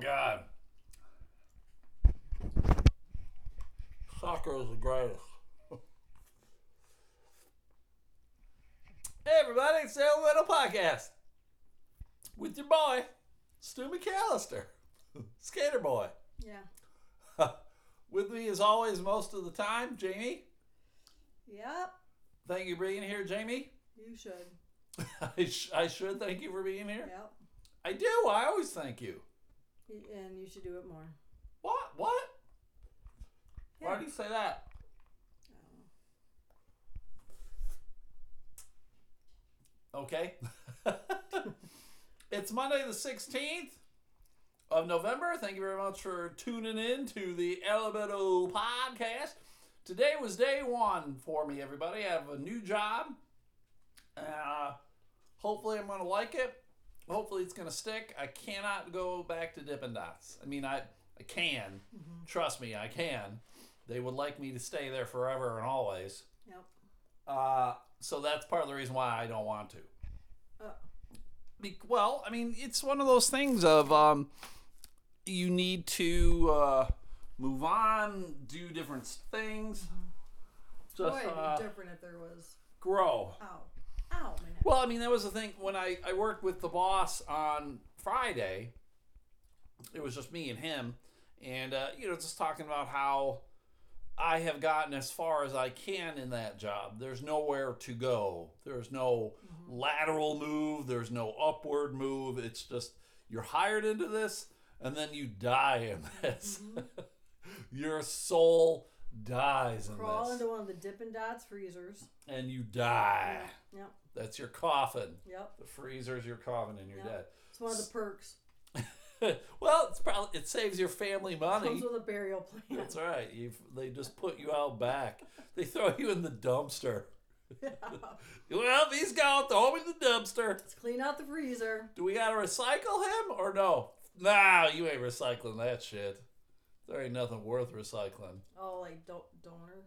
God. Soccer is the greatest. hey everybody, it's the Elemental Podcast. With your boy, Stu McAllister. Skater boy. Yeah. With me as always most of the time, Jamie. Yep. Thank you for being here, Jamie. You should. I, sh- I should thank you for being here. Yep. I do. I always thank you. And you should do it more. What? What? Why do you say that? Okay. it's Monday the 16th of November. Thank you very much for tuning in to the Elemental Podcast. Today was day one for me, everybody. I have a new job. Uh, hopefully, I'm going to like it. Hopefully, it's going to stick. I cannot go back to Dippin' Dots. I mean, I, I can. Trust me, I can. They would like me to stay there forever and always. Yep. Uh, so that's part of the reason why I don't want to. Oh. Be- well, I mean, it's one of those things of um, you need to uh, move on, do different things, just Boy, uh, different if there was. grow. Ow. Ow, my neck. Well, I mean, that was the thing when I, I worked with the boss on Friday. It was just me and him, and uh, you know, just talking about how I have gotten as far as I can in that job. There's nowhere to go. There's no lateral move. There's no upward move. It's just you're hired into this, and then you die in this. Your soul dies in Crawl this, into one of the Dippin' Dots freezers. and you die. Yep. That's your coffin. Yep. The freezer's your coffin and you're Yep. It's one of the perks. well, it's probably it saves your family money. Comes with a burial plan. That's right. You they just put you out back. They throw you in the dumpster. Yeah. Well, he's gone. Throw him in the dumpster. Let's clean out the freezer. Do we gotta recycle him or no? Nah, you ain't recycling that shit. There ain't nothing worth recycling. Oh, like do- donor.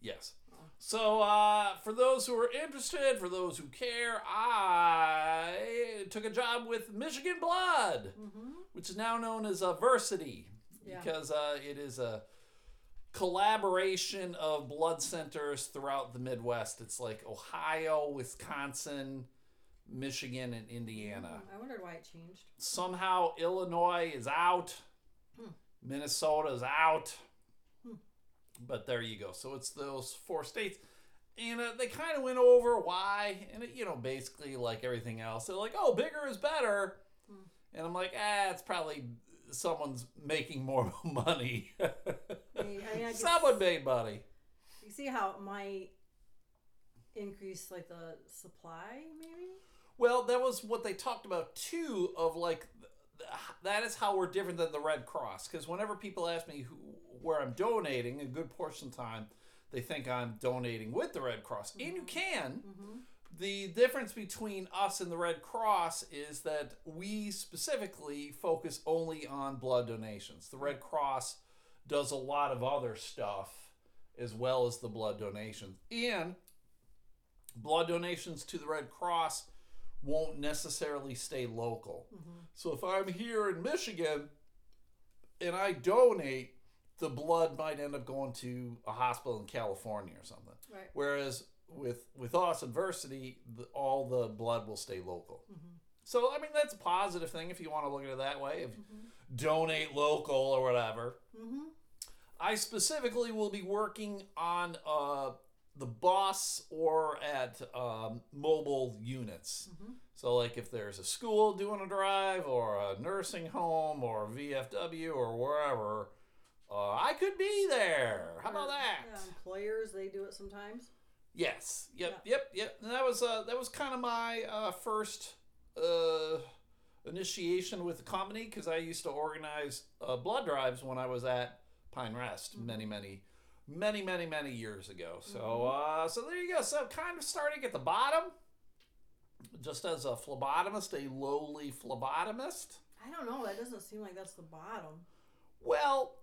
Yes. So, uh, for those who are interested, for those who care, I took a job with Michigan Blood, Mm-hmm. which is now known as uh, Versiti, Yeah. because uh, it is a collaboration of blood centers throughout the Midwest. It's like Ohio, Wisconsin, Michigan, and Indiana. I wondered why it changed. Somehow Illinois is out, Hmm. Minnesota is out. But there you go. So it's those four states. And uh, they kind of went over why. And, it, you know, basically like everything else, they're like, oh, bigger is better. Hmm. And I'm like, ah, it's probably someone's making more money. I mean, I guess- Someone made money. You see how it might increase like the supply, maybe? Well, that was what they talked about too. Of like, th- that is how we're different than the Red Cross. Because whenever people ask me who, where I'm donating, a good portion of time they think I'm donating with the Red Cross, and you can. Mm-hmm. The difference between us and the Red Cross is that we specifically focus only on blood donations. The Red Cross does a lot of other stuff as well as the blood donations. And blood donations to the Red Cross won't necessarily stay local. Mm-hmm. So if I'm here in Michigan and I donate, the blood might end up going to a hospital in California or something. Right. Whereas with with us at Versiti, the, all the blood will stay local. Mm-hmm. So I mean that's a positive thing if you want to look at it that way. If donate local or whatever. Mm-hmm. I specifically will be working on uh, the bus or at um, mobile units. Mhm. So, like if there's a school doing a drive or a nursing home or VFW or wherever, uh, I could be there. How about that? Yeah, employers they do it sometimes. Yes. Yep. Yep. Yep. And that was uh, that was kind of my uh, first uh, initiation with the company because I used to organize uh, blood drives when I was at Pine Rest many, many, many, many, many years ago. So, uh, so there you go. So, kind of starting at the bottom, just as a phlebotomist, a lowly phlebotomist. I don't know. That doesn't seem like that's the bottom. Well,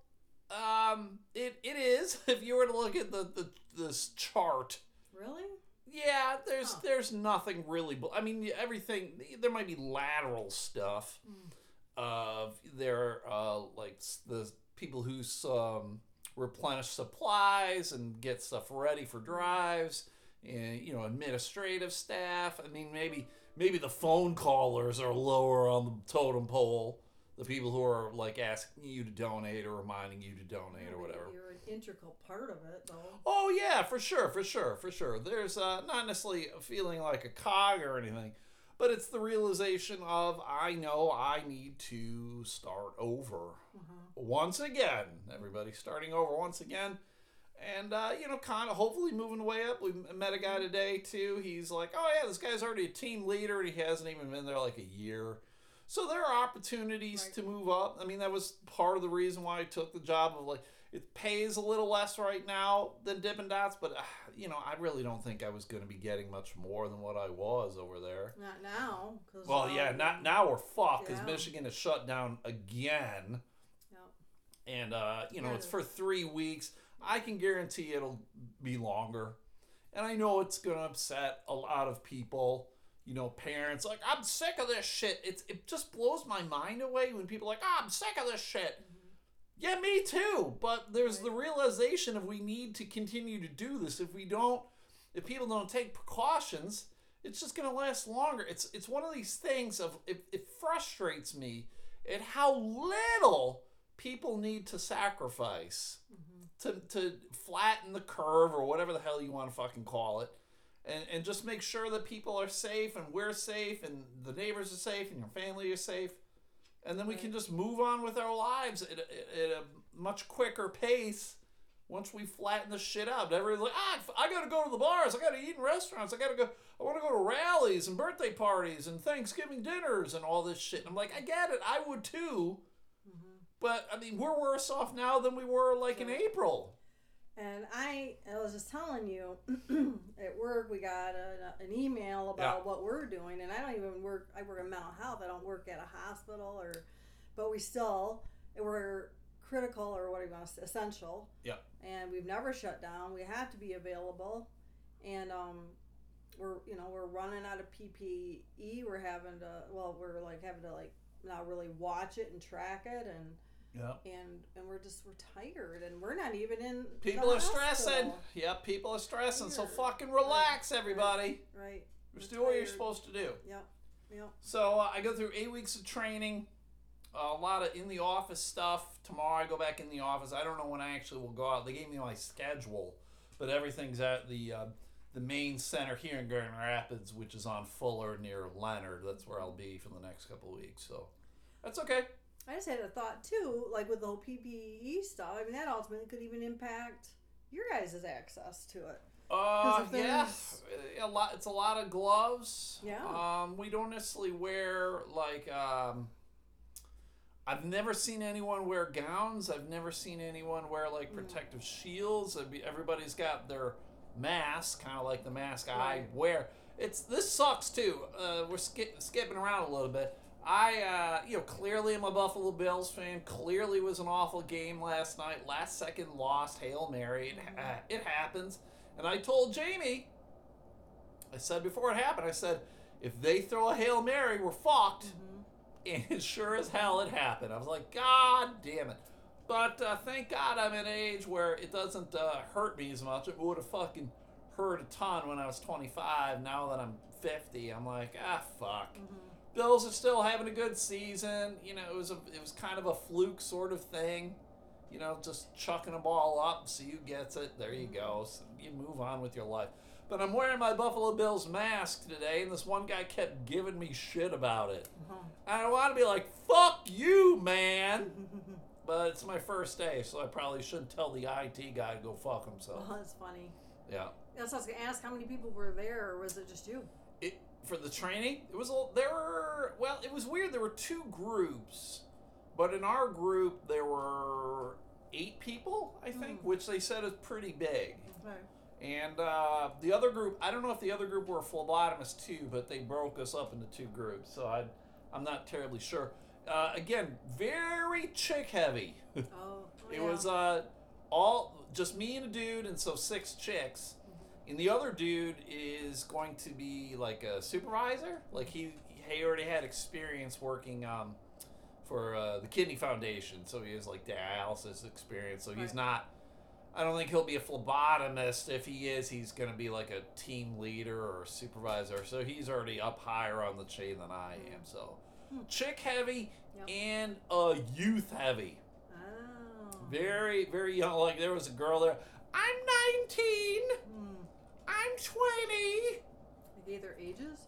um, it, it is. If you were to look at the, the this chart, Really? Yeah, there's Huh. there's nothing really. I mean, everything. There might be lateral stuff, of there, uh, like the people who um, replenish supplies and get stuff ready for drives, and you know administrative staff. I mean, maybe maybe the phone callers are lower on the totem pole. The people who are like asking you to donate or reminding you to donate or whatever. You're an integral part of it, though. Oh yeah, for sure, for sure, for sure. There's uh, not necessarily a feeling like a cog or anything, but it's the realization of I know I need to start over once again. Everybody starting over once again, and uh, you know, kind of hopefully moving the way up. We met a guy today too. He's like, oh yeah, this guy's already a team leader, and he hasn't even been there like a year. So there are opportunities Right. to move up. I mean, that was part of the reason why I took the job of like it pays a little less right now than Dippin' Dots, but uh, you know, I really don't think I was going to be getting much more than what I was over there. Not now, Well, yeah, not now we're fucked because Yeah. Michigan is shut down again, Yep. and uh, you know it's for three weeks. I can guarantee it'll be longer, and I know it's going to upset a lot of people. You know, parents like I'm sick of this shit. It's it just blows my mind away when people are like, oh, I'm sick of this shit. Mm-hmm. Yeah, me too. But there's the realization of we need to continue to do this. If we don't, if people don't take precautions, it's just going to last longer. It's it's one of these things of it, it frustrates me at how little people need to sacrifice mm-hmm. to to flatten the curve or whatever the hell you want to fucking call it. And, and just make sure that people are safe and we're safe and the neighbors are safe and your family is safe and then we can just move on with our lives at, a- at a much quicker pace once we flatten the shit out. Everybody's like, ah, I gotta go to the bars, I gotta eat in restaurants, I gotta go, I wanna go to rallies and birthday parties and Thanksgiving dinners and all this shit. And I'm like, I get it, I would too. But I mean, we're worse off now than we were like in April. And I, I was just telling you, at work we got a, an email about Yeah. what we're doing, and I don't even work. I work in mental health. I don't work at a hospital, or, but we still we're critical or what do you want to say, essential. Yeah. And we've never shut down. We have to be available, and um, we're you know we're running out of PPE. We're having to well, we're like having to like not really watch it and track it and Yeah. and and we're just we're tired and we're not even in People are stressing. hospital. Yep, people are stressing. So fucking relax, everybody. right Just We're do what you're supposed to do. yep yep So uh, I go through eight weeks of training, a lot of in the office stuff. Tomorrow I go back in the office. I don't know when I actually will go out. They gave me my schedule, but everything's at the uh, the main center here in Grand Rapids, which is on Fuller near Leonard. That's where I'll be for the next couple of weeks. So that's okay. I just had a thought too like with the whole ppe stuff i mean that ultimately could even impact your guys' access to it Uh, yeah, a lot. It's a lot of gloves. Yeah. Um, we don't necessarily wear like. Um, I've never seen anyone wear gowns. I've never seen anyone wear like Mm. protective shields. Be- Everybody's got their mask, kind of like the mask I wear. It's this sucks too. Uh, we're ski- skipping around a little bit. I, uh, you know, clearly I'm a Buffalo Bills fan. Clearly was an awful game last night. Last second lost, hail mary. It, ha- it happens. And I told Jamie, I said before it happened, I said, if they throw a hail mary, we're fucked. And sure as hell it happened. I was like, God damn it. But uh, thank God I'm at an age where it doesn't uh, hurt me as much. It would have fucking hurt a ton when I was 25. Now that I'm 50, I'm like, ah, fuck. Bills are still having a good season. You know, it was a, it was kind of a fluke sort of thing. You know, just chucking a ball up, see who gets it. There you go. Mm-hmm. So you move on with your life. But I'm wearing my Buffalo Bills mask today, and this one guy kept giving me shit about it. Uh-huh. And I want to be like, fuck you, man. But it's my first day, so I probably shouldn't tell the IT guy to go fuck himself. oh that's funny Yeah. that's what i was gonna ask how many people were there or was it just you for the training, it was a, there were well, it was weird. There were two groups, but in our group there were eight people, I think, which they said is pretty big. okay And uh, the other group, I don't know if the other group were phlebotomists too, but they broke us up into two groups, so I, I'm not terribly sure. Uh, again, very chick heavy. oh, oh It yeah. was uh, all just me and a dude, and so six chicks. And the other dude is going to be like a supervisor. Like he he already had experience working um, for uh, the Kidney Foundation. So he has like dialysis experience. So he's Right. not. I don't think he'll be a phlebotomist. If he is, he's going to be like a team leader or a supervisor. So he's already up higher on the chain than I am. So Hmm. chick heavy Yep. and uh, youth heavy. Oh. Very, very young. Like there was a girl there. I'm 19. Hmm. I'm 20. They gave their ages.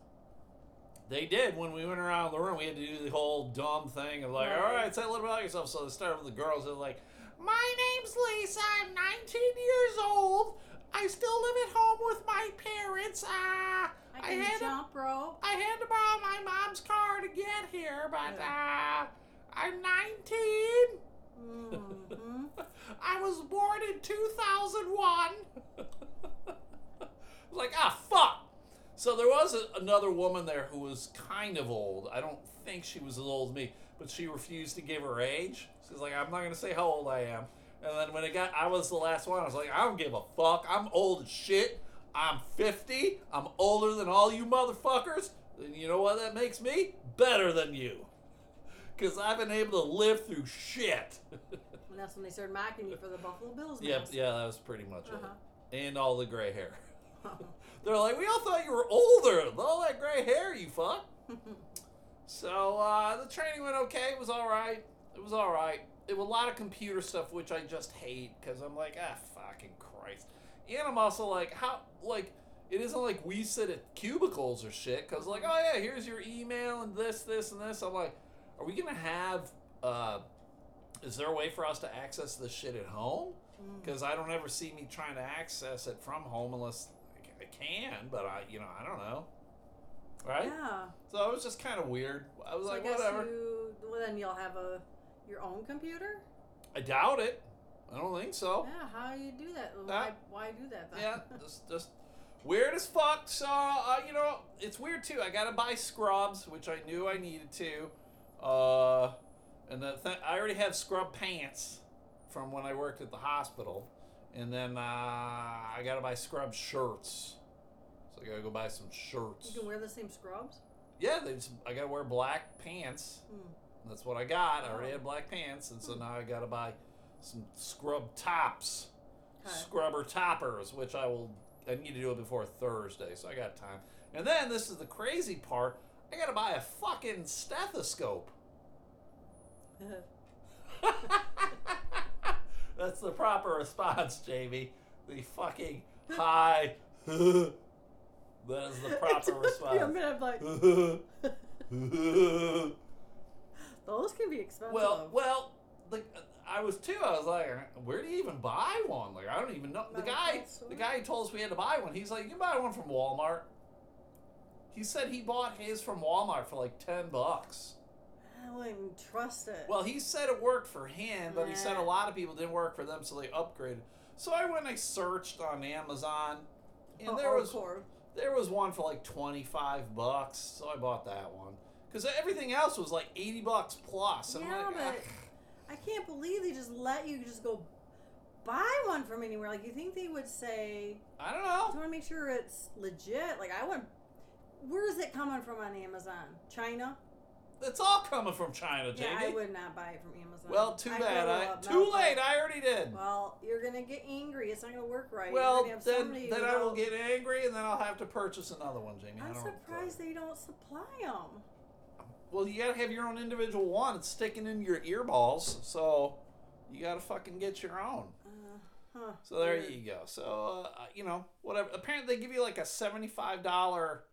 They did when we went around the room. We had to do the whole dumb thing of like, Right. all right, say a little bit about yourself. So they started with the girls. They're like, my name's Lisa. I'm 19 years old. I still live at home with my parents. Ah, I I had a- jump rope. I had to borrow my mom's car to get here, but ah, I'm 19. hmm I was born in 2001. like, ah, fuck. So there was a, another woman there who was kind of old. I don't think she was as old as me, but she refused to give her age. She's like, I'm not going to say how old I am. And then when it got, I was the last one. I was like, I don't give a fuck. I'm old as shit. I'm 50. I'm older than all you motherfuckers. And you know what that makes me? Better than you. Because I've been able to live through shit. And that's when they started mocking you for the Buffalo Bills game. Yep, mask. yeah, that was pretty much Uh-huh. it. And all the gray hair. They're like, we all thought you were older with all that gray hair, you fuck. So uh, the training went okay. It was all right. It was all right. It was a lot of computer stuff, which I just hate because I'm like, ah, fucking Christ. And I'm also like, how, like, it isn't like we sit at cubicles or shit because, like, oh yeah, here's your email and this, this, and this. I'm like, are we gonna have? uh Is there a way for us to access this shit at home? Mm. Because I don't ever see me trying to access it from home unless I can, but I, you know, I don't know. Right? Yeah. So it was just kind of weird. I was So like, I guess whatever. you. Well, then you'll have a your own computer. I doubt it. I don't think so. Yeah. How you do that? Why? Why do that? Then? Yeah, just, just weird as fuck. So, uh, you know, it's weird too. I gotta buy scrubs, which I knew I needed to. Uh, and the th- I already have scrub pants from when I worked at the hospital. And then uh, I gotta buy scrub shirts. So I gotta go buy some shirts. You can wear the same scrubs. Yeah, they just, I gotta wear black pants. Hmm. That's what I got. I already Oh. had black pants, and so now I gotta buy some scrub tops, Okay. scrubber toppers, which I will. I need to do it before Thursday, so I got time. And then this is the crazy part. I gotta buy a fucking stethoscope. That's the proper response, Jamie. The fucking high. that is the proper response. I'm gonna like those can be expensive. Well, well, the, I was too. I was like, where do you even buy one? Like, I don't even know. The guy, the guy who told us we had to buy one. He's like, you can buy one from Walmart. He said he bought his from Walmart for like ten bucks. I wouldn't trust it. Well, he said it worked for him, but he said a lot of people didn't work for them, so they upgraded. So I went and I searched on Amazon, and Oh, there was core. there was one for like twenty five bucks. So I bought that one because everything else was like eighty bucks plus. And I'm Yeah, like, but "Ugh." I can't believe they just let you just go buy one from anywhere. Like you think they would say, I don't "Do know. you want to make sure it's legit?" Like I would. Where is it coming from on Amazon? China? It's all coming from China, Jamie. Yeah, I would not buy it from Amazon. Well, too I bad. I up too late. I already did. Well, you're gonna get angry. It's not gonna work right. Well, then then I will get angry, and then I'll have to purchase another one, Jamie. I I'm don't surprised they don't supply them. Well, you gotta have your own individual one. It's sticking in your earballs, so you gotta fucking get your own. Uh, huh. So there Weird. you go. So uh, you know, whatever. Apparently, they give you like a seventy-five dollar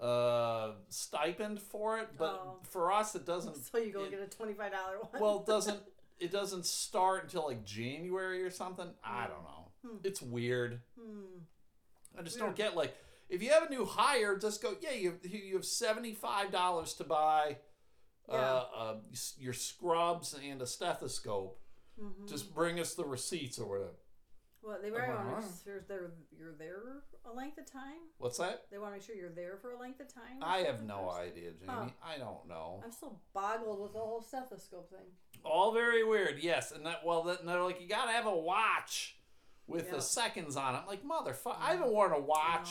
uh stipend for it, but Oh. for us, it doesn't. So you go it- get a twenty-five dollar one. well, it doesn't it doesn't start until like January or something? I don't know. Hmm. It's weird. Hmm. I just Weird. don't get like if you have a new hire, just go. Yeah, you you have seventy five dollars to buy uh, Yeah. uh, s- your scrubs and a stethoscope. Mhm. Just bring us the receipts or whatever. Well, they probably want Uh-huh. to make sure they're, you're there a length of time. What's that? They want to make sure you're there for a length of time. I have no idea, Jamie. Huh. I don't know. I'm still boggled with the whole stethoscope thing. All very weird. Yes, and that well, that, and they're like you gotta have a watch with Yeah. the seconds on it. I'm like motherfucker. I haven't worn a watch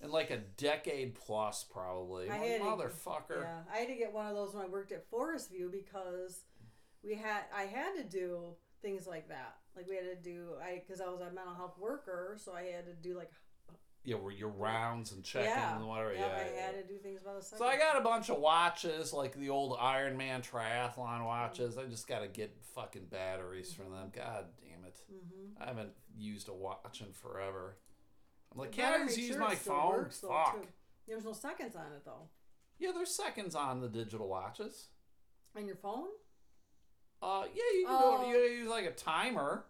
in like a decade plus, probably. I had to- motherfucker. Yeah, I had to get one of those when I worked at Forest View because we had I had to do things like that. Like we had to do I because I was a mental health worker, so I had to do like Yeah, where your rounds and check-ins yeah, and whatever. yeah, Yeah, I yeah. had to do things by the second. So I got a bunch of watches, like the old Iron Man triathlon watches. I just got to get fucking batteries for them. God damn it. hmm I haven't used a watch in forever. I'm like, can't I just use sure my phone? though, Fuck. too. There's no seconds on it though. Yeah, there's seconds on the digital watches. On your phone? Uh, yeah, you can Oh. go. You gotta use like a timer.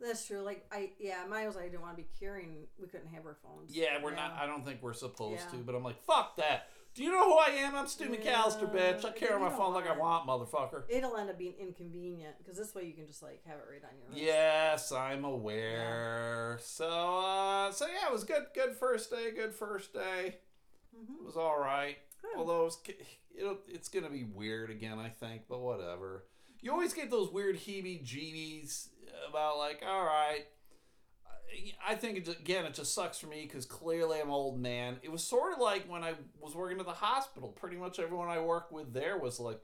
That's true. Like I yeah, mine was like I didn't want to be carrying. We couldn't have our phones. Yeah, we're not. I don't think we're supposed Yeah. to. But I'm like, fuck that. Do you know who I am? I'm Stu McAllister, bitch. I carry my phone like I want- motherfucker. It'll end up being inconvenient because this way you can just like have it right on your wrist. Yes, I'm aware. So, uh, so yeah, it was good. Good first day. Good first day. hmm It was all right. Good. Although it's, it'll, it's gonna be weird again, I think. But whatever. You always get those weird heebie-jeebies about like, all right. I think it, again, it just sucks for me because clearly I'm an old man. It was sort of like when I was working at the hospital. Pretty much everyone I worked with there was like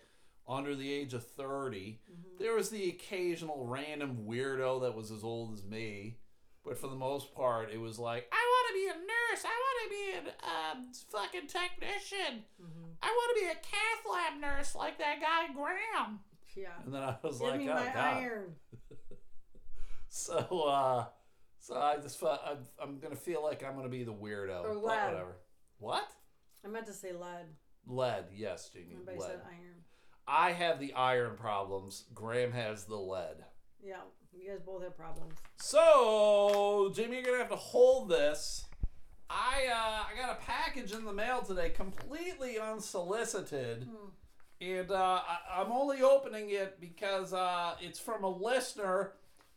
under the age of 30. Mhm. There was the occasional random weirdo that was as old as me, but for the most part, it was like, I want to be a nurse. I want to be a um, fucking technician. Mhm. I want to be a cath lab nurse like that guy Graham. Yeah. And then I was Give like, me oh my god. iron. So, uh, so I just felt I'm, I'm gonna feel like I'm gonna be the weirdo. Or lead. whatever. What? I meant to say lead. Lead. Yes, Jamie. Everybody Lead. said iron. I have the iron problems. Graham has the lead. Yeah. You guys both have problems. So, Jamie, you're gonna have to hold this. I uh, I got a package in the mail today, completely unsolicited, Hmm. And uh, I, I'm only opening it because uh, it's from a listener,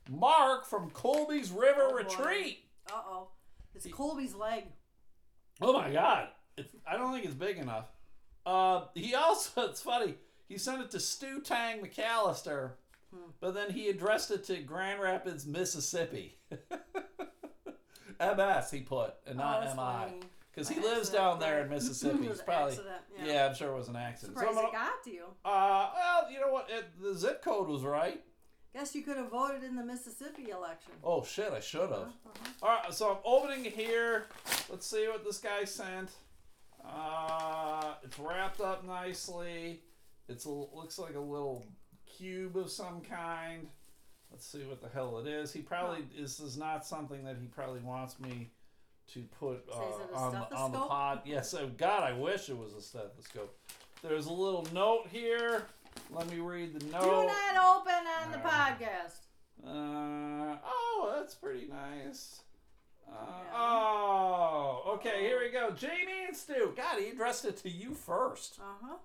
Mark from Colby's River Oh. Retreat. Uh oh. It's Colby's leg. Oh my God! It's, I don't think it's big enough. Uh, he also, it's funny. He sent it to Stu Tang McAllister, Hmm. but then he addressed it to Grand Rapids, Mississippi. MS he put, and oh, not that's MI. funny. Because he lives down there in Mississippi. It He's an probably, accident, yeah. yeah. I'm sure it was an accident. So Surprised gonna- it got to you. uh, well, you know what? It, the zip code was right. Guess you could have voted in the Mississippi election. Oh shit! I should have. Uh-huh. All right, so I'm opening here. Let's see what this guy sent. Uh, it's wrapped up nicely. It's a, looks like a little cube of some kind. Let's see what the hell it is. He probably this is not something that he probably wants me to put So is it uh, on the, on the pod. Yes, oh God, I wish it was a stethoscope. There's a little note here. Let me read the note. Do not open on the podcast. Uh, oh, that's pretty nice. Uh, Yeah. Oh, okay, here we go. Jamie and Stu. God, he addressed it to you first. Uh huh.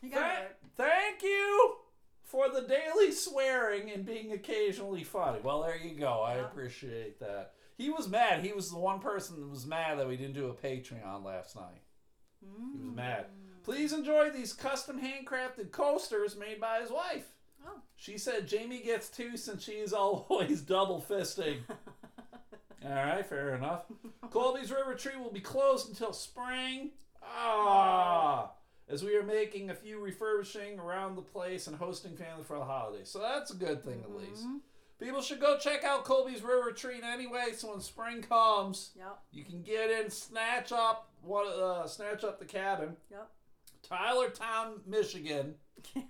You got Thank, it. thank you for the daily swearing and being occasionally funny. Well, there you go. I appreciate that. He was mad. He was the one person that was mad that we didn't do a Patreon last night. He was mad. Please enjoy these custom handcrafted coasters made by his wife. Oh. She said Jamie gets two since she's always double fisting. All right, fair enough. Colby's River Retreat will be closed until spring. Ah, as we are making a few refurbishing around the place and hosting family for the holidays. So that's a good thing at least. People should go check out Colby's River Retreat anyway. So when spring comes, Yep. you can get in, snatch up what, uh, snatch up the cabin. Yep. Tylertown, Michigan. Yes.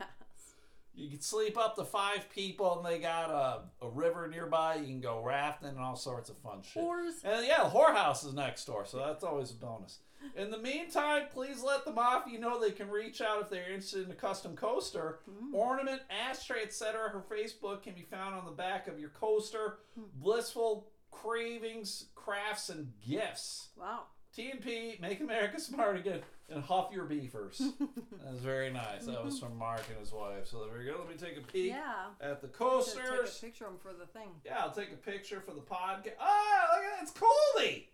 You can sleep up to five people, and they got a, a river nearby. You can go rafting and all sorts of fun shit. Whores. And yeah, the whorehouse is next door, so that's always a bonus. In the meantime, please let the mafia know they can reach out if they're interested in a custom coaster, Mm. ornament, ashtray, etc. Her Facebook can be found on the back of your coaster. Hmm. Blissful cravings, crafts, and gifts. Wow. TNP, make America smart again, and huff your beefers. that was very nice. That was from Mark and his wife. So there we go. Let me take a peek Yeah. at the Should take a picture for the thing. Yeah, I'll take a picture for the podcast. Ah, look at that. It's Colby.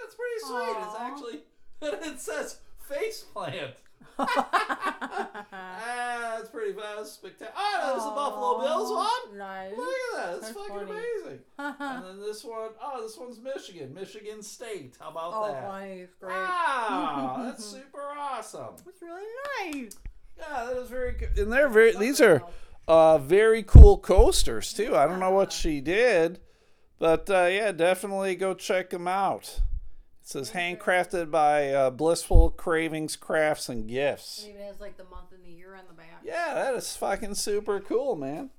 That's pretty sweet. It's actually, it says face plant. ah, that's pretty. was spectacular. Oh, that was the Buffalo Bills one. Nice. Look at that. It's That's fucking funny. amazing. and then this one, oh, this one's Michigan. Michigan State. How about oh, that? funny. It's great. Wow, that's super awesome. It's really nice. Yeah, that is very good. And they're very. These are uh, very cool coasters too. I don't know what she did, but uh, yeah, definitely go check them out. It says handcrafted by uh, Blissful Cravings Crafts and Gifts. It even has like the month and the year on the back. Yeah, that is fucking super cool, man.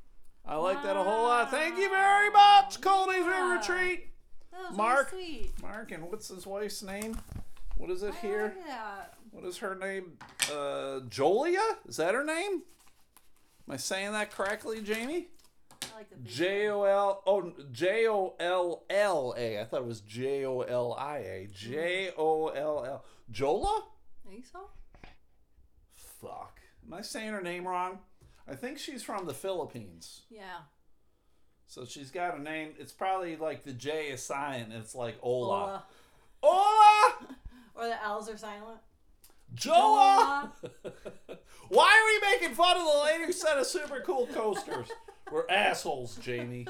I like that a whole lot. Thank you very much, Colby's. River Retreat. That was really Mark. sweet. Mark, and what's his wife's name? What is it here? Like. What is her name? Uh, Jolia? Is that her name? Am I saying that correctly, Jamie? I like the J O L oh J O L L A. I thought it was J O L I A. J mm-hmm. O L L. Jola? Think so? Fuck. Am I saying her name wrong? I think she's from the Philippines. Yeah. So she's got a name. It's probably like the J is silent. It's like Ola. Ola. Ola! Or the L's are silent. Joa! Why are we making fun of the lady who sent us super cool coasters? We're assholes, Jamie.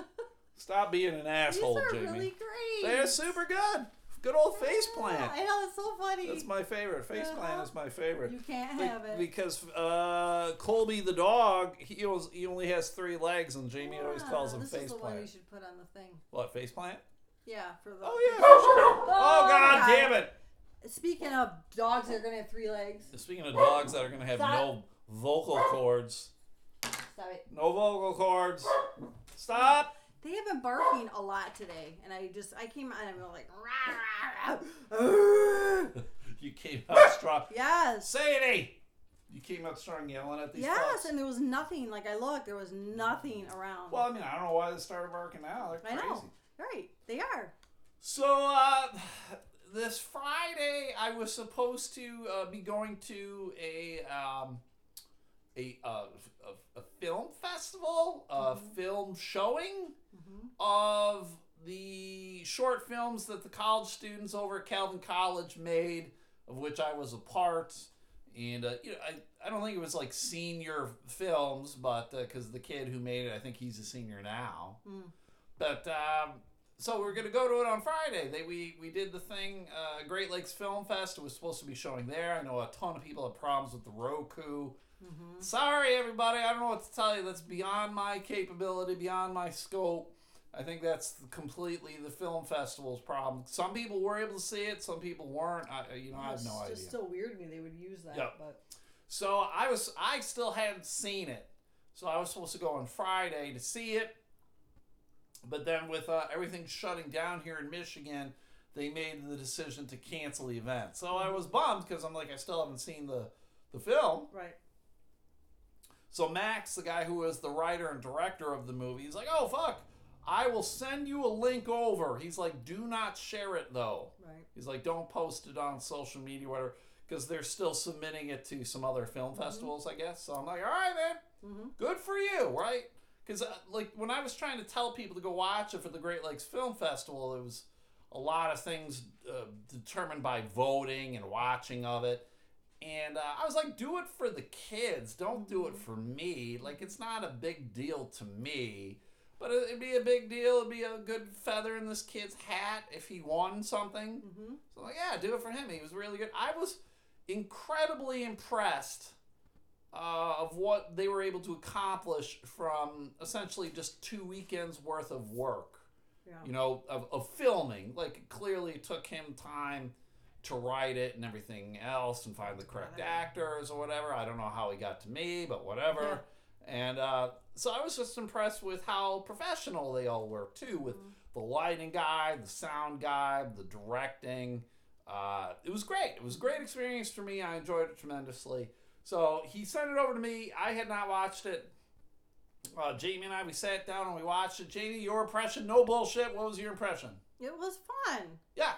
Stop being an asshole, These are Jamie. really great. They're super good. Good old face plant. I know, it's so funny. That's my favorite. Face plant Uh-huh. is my favorite. you can't Be- have it. Because uh, Colby the dog, he, was, he only has three legs, and Jamie always calls him this face is the one you should put on the thing. What, face plant? Yeah, for the. Oh, yeah, sure. Oh, God God. damn it. Speaking of dogs that are gonna have three legs, Speaking of dogs that are going to have no vocal cords, stop it. no vocal cords. Stop. They have been barking a lot today, and I just I came out and I'm like, rah, rah, rah. You came out strong. yes, Sadie! You came out strong yelling at these yes, fucks. and there was nothing. Like I looked, there was nothing around. Well, I mean, I don't know why they started barking now. They're I crazy. know, right? They are. So, uh, this Friday, I was supposed to uh, be going to a um, a, uh, a, a film festival, a film showing of the short films that the college students over at Calvin College made, of which I was a part. And uh, you know, I, I don't think it was like senior films, but because the kid who made it, I think he's a senior now. Mm. But um, so we're gonna go to it on Friday. They we we did the thing. Uh, Great Lakes Film Fest. It was supposed to be showing there. I know a ton of people have problems with the Roku. Mm-hmm. Sorry, everybody. I don't know what to tell you. That's beyond my capability, beyond my scope. I think that's completely the film festival's problem. Some people were able to see it. Some people weren't. I, you know, I have no it's idea. just so weird to me they would use that. Yep. But So I was I still hadn't seen it. So I was supposed to go on Friday to see it. But then with uh, everything shutting down here in Michigan, they made the decision to cancel the event. So I was bummed because I'm like I still haven't seen the the film. right. So Max, the guy who was the writer and director of the movie, he's like, "Oh fuck, I will send you a link over." He's like, "Do not share it though." Right. He's like, don't post it on social media, whatever, because they're still submitting it to some other film festivals, I guess. So I'm like, all right, man, Mm-hmm. good for you, right? Because uh, like when I was trying to tell people to go watch it for the Great Lakes Film Festival, it was a lot of things uh, determined by voting and watching of it. And uh, I was like, do it for the kids. Don't do it for me. Like, it's not a big deal to me. But it- it'd be a big deal. It'd be a good feather in this kid's hat if he won something. Mm-hmm. So, like, yeah, do it for him. He was really good. I was incredibly impressed uh, of what they were able to accomplish from essentially just two weekends worth of work Yeah. you know, of, of filming. Like, it clearly took him time to write it and everything else and find the correct actors or whatever. I don't know how he got to me, but whatever. And uh, so I was just impressed with how professional they all were, too, with the lighting guy, the sound guy, the directing. Uh, it was great. It was a great experience for me. I enjoyed it tremendously. So he sent it over to me. I had not watched it. Uh, Jamie and I, we sat down and we watched it. Jamie, your impression, no bullshit. What was your impression? It was fun. Yeah,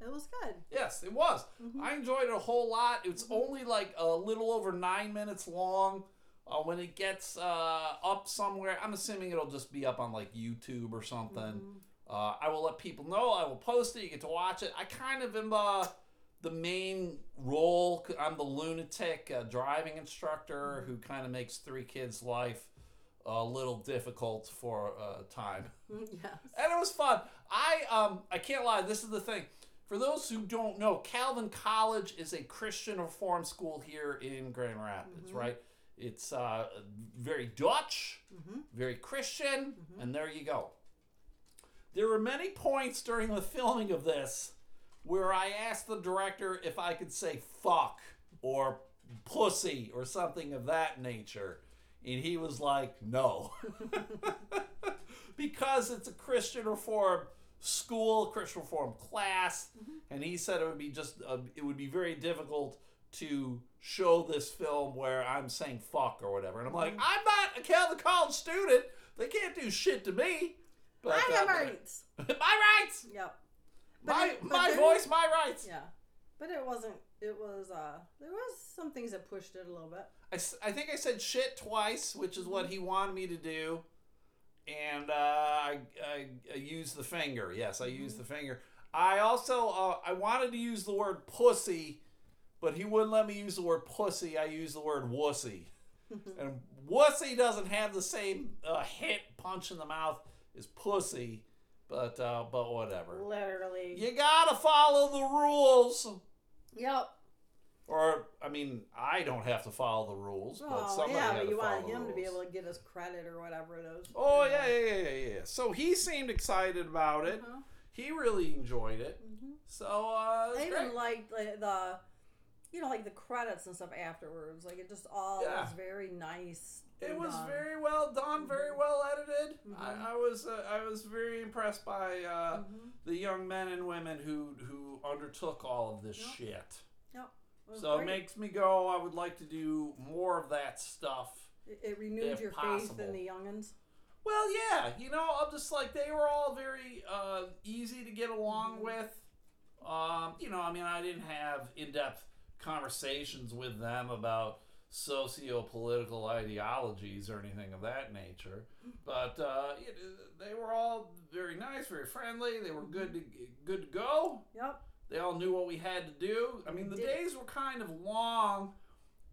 It was good. yes, it was. Mhm. I enjoyed it a whole lot. It's only like a little over nine minutes long. Uh, when it gets uh, up somewhere, I'm assuming it'll just be up on like YouTube or something. Mhm. Uh, I will let people know. I will post it. You get to watch it. I kind of am uh, the main role. I'm the lunatic uh, driving instructor who kind of makes three kids' life a little difficult for uh, time. yes. and it was fun. I um I can't lie. This is the thing. For those who don't know, Calvin College is a Christian reform school here in Grand Rapids, mm-hmm. right? It's uh, very Dutch, mm-hmm. very Christian, mm-hmm. and there you go. There were many points during the filming of this where I asked the director if I could say fuck or pussy or something of that nature. And he was like, no. because it's a Christian reform school, Christian reform class, and he said it would be just uh, it would be very difficult to show this film where I'm saying fuck or whatever. And I'm like, I'm not a Calvin College student. They can't do shit to me. But, I have uh, rights. my rights. Yep. But My it- my there- voice, my rights. Yeah. But it wasn't. It was. uh There was some things that pushed it a little bit. I, I think I said shit twice, which is what he wanted me to do. And uh, I, I, I used the finger. Yes, I used the finger. I also uh, I wanted to use the word pussy, but he wouldn't let me use the word pussy. I used the word wussy. and wussy doesn't have the same uh, hit punch in the mouth as pussy, but uh, but whatever. Literally. You gotta follow the rules. Yep. Or I mean, I don't have to follow the rules, but Oh somebody yeah, had but to you follow the him to be able to get his credit or whatever it is. Oh yeah, yeah, yeah, yeah, yeah. So he seemed excited about it. Uh-huh. He really enjoyed it. So uh, I even liked like, the, you know, like the credits and stuff afterwards. Like it just all Yeah. was very nice. It was um, very well done, very well edited. Mhm. I, I was uh, I was very impressed by uh, mhm. the young men and women who who undertook all of this Yep. shit. Yep. It was So it makes me go. I would like to do more of that stuff. it, it renewed your faith in the youngins. Well, yeah, you know, I'm just like they were all very uh, easy to get along Mhm. with. Um, you know, I mean, I didn't have in-depth conversations with them about socio-political ideologies or anything of that nature, but uh, it, they were all very nice, very friendly. They were good to good to go. Yep. They all knew what we had to do. I mean, the Did days were kind of long,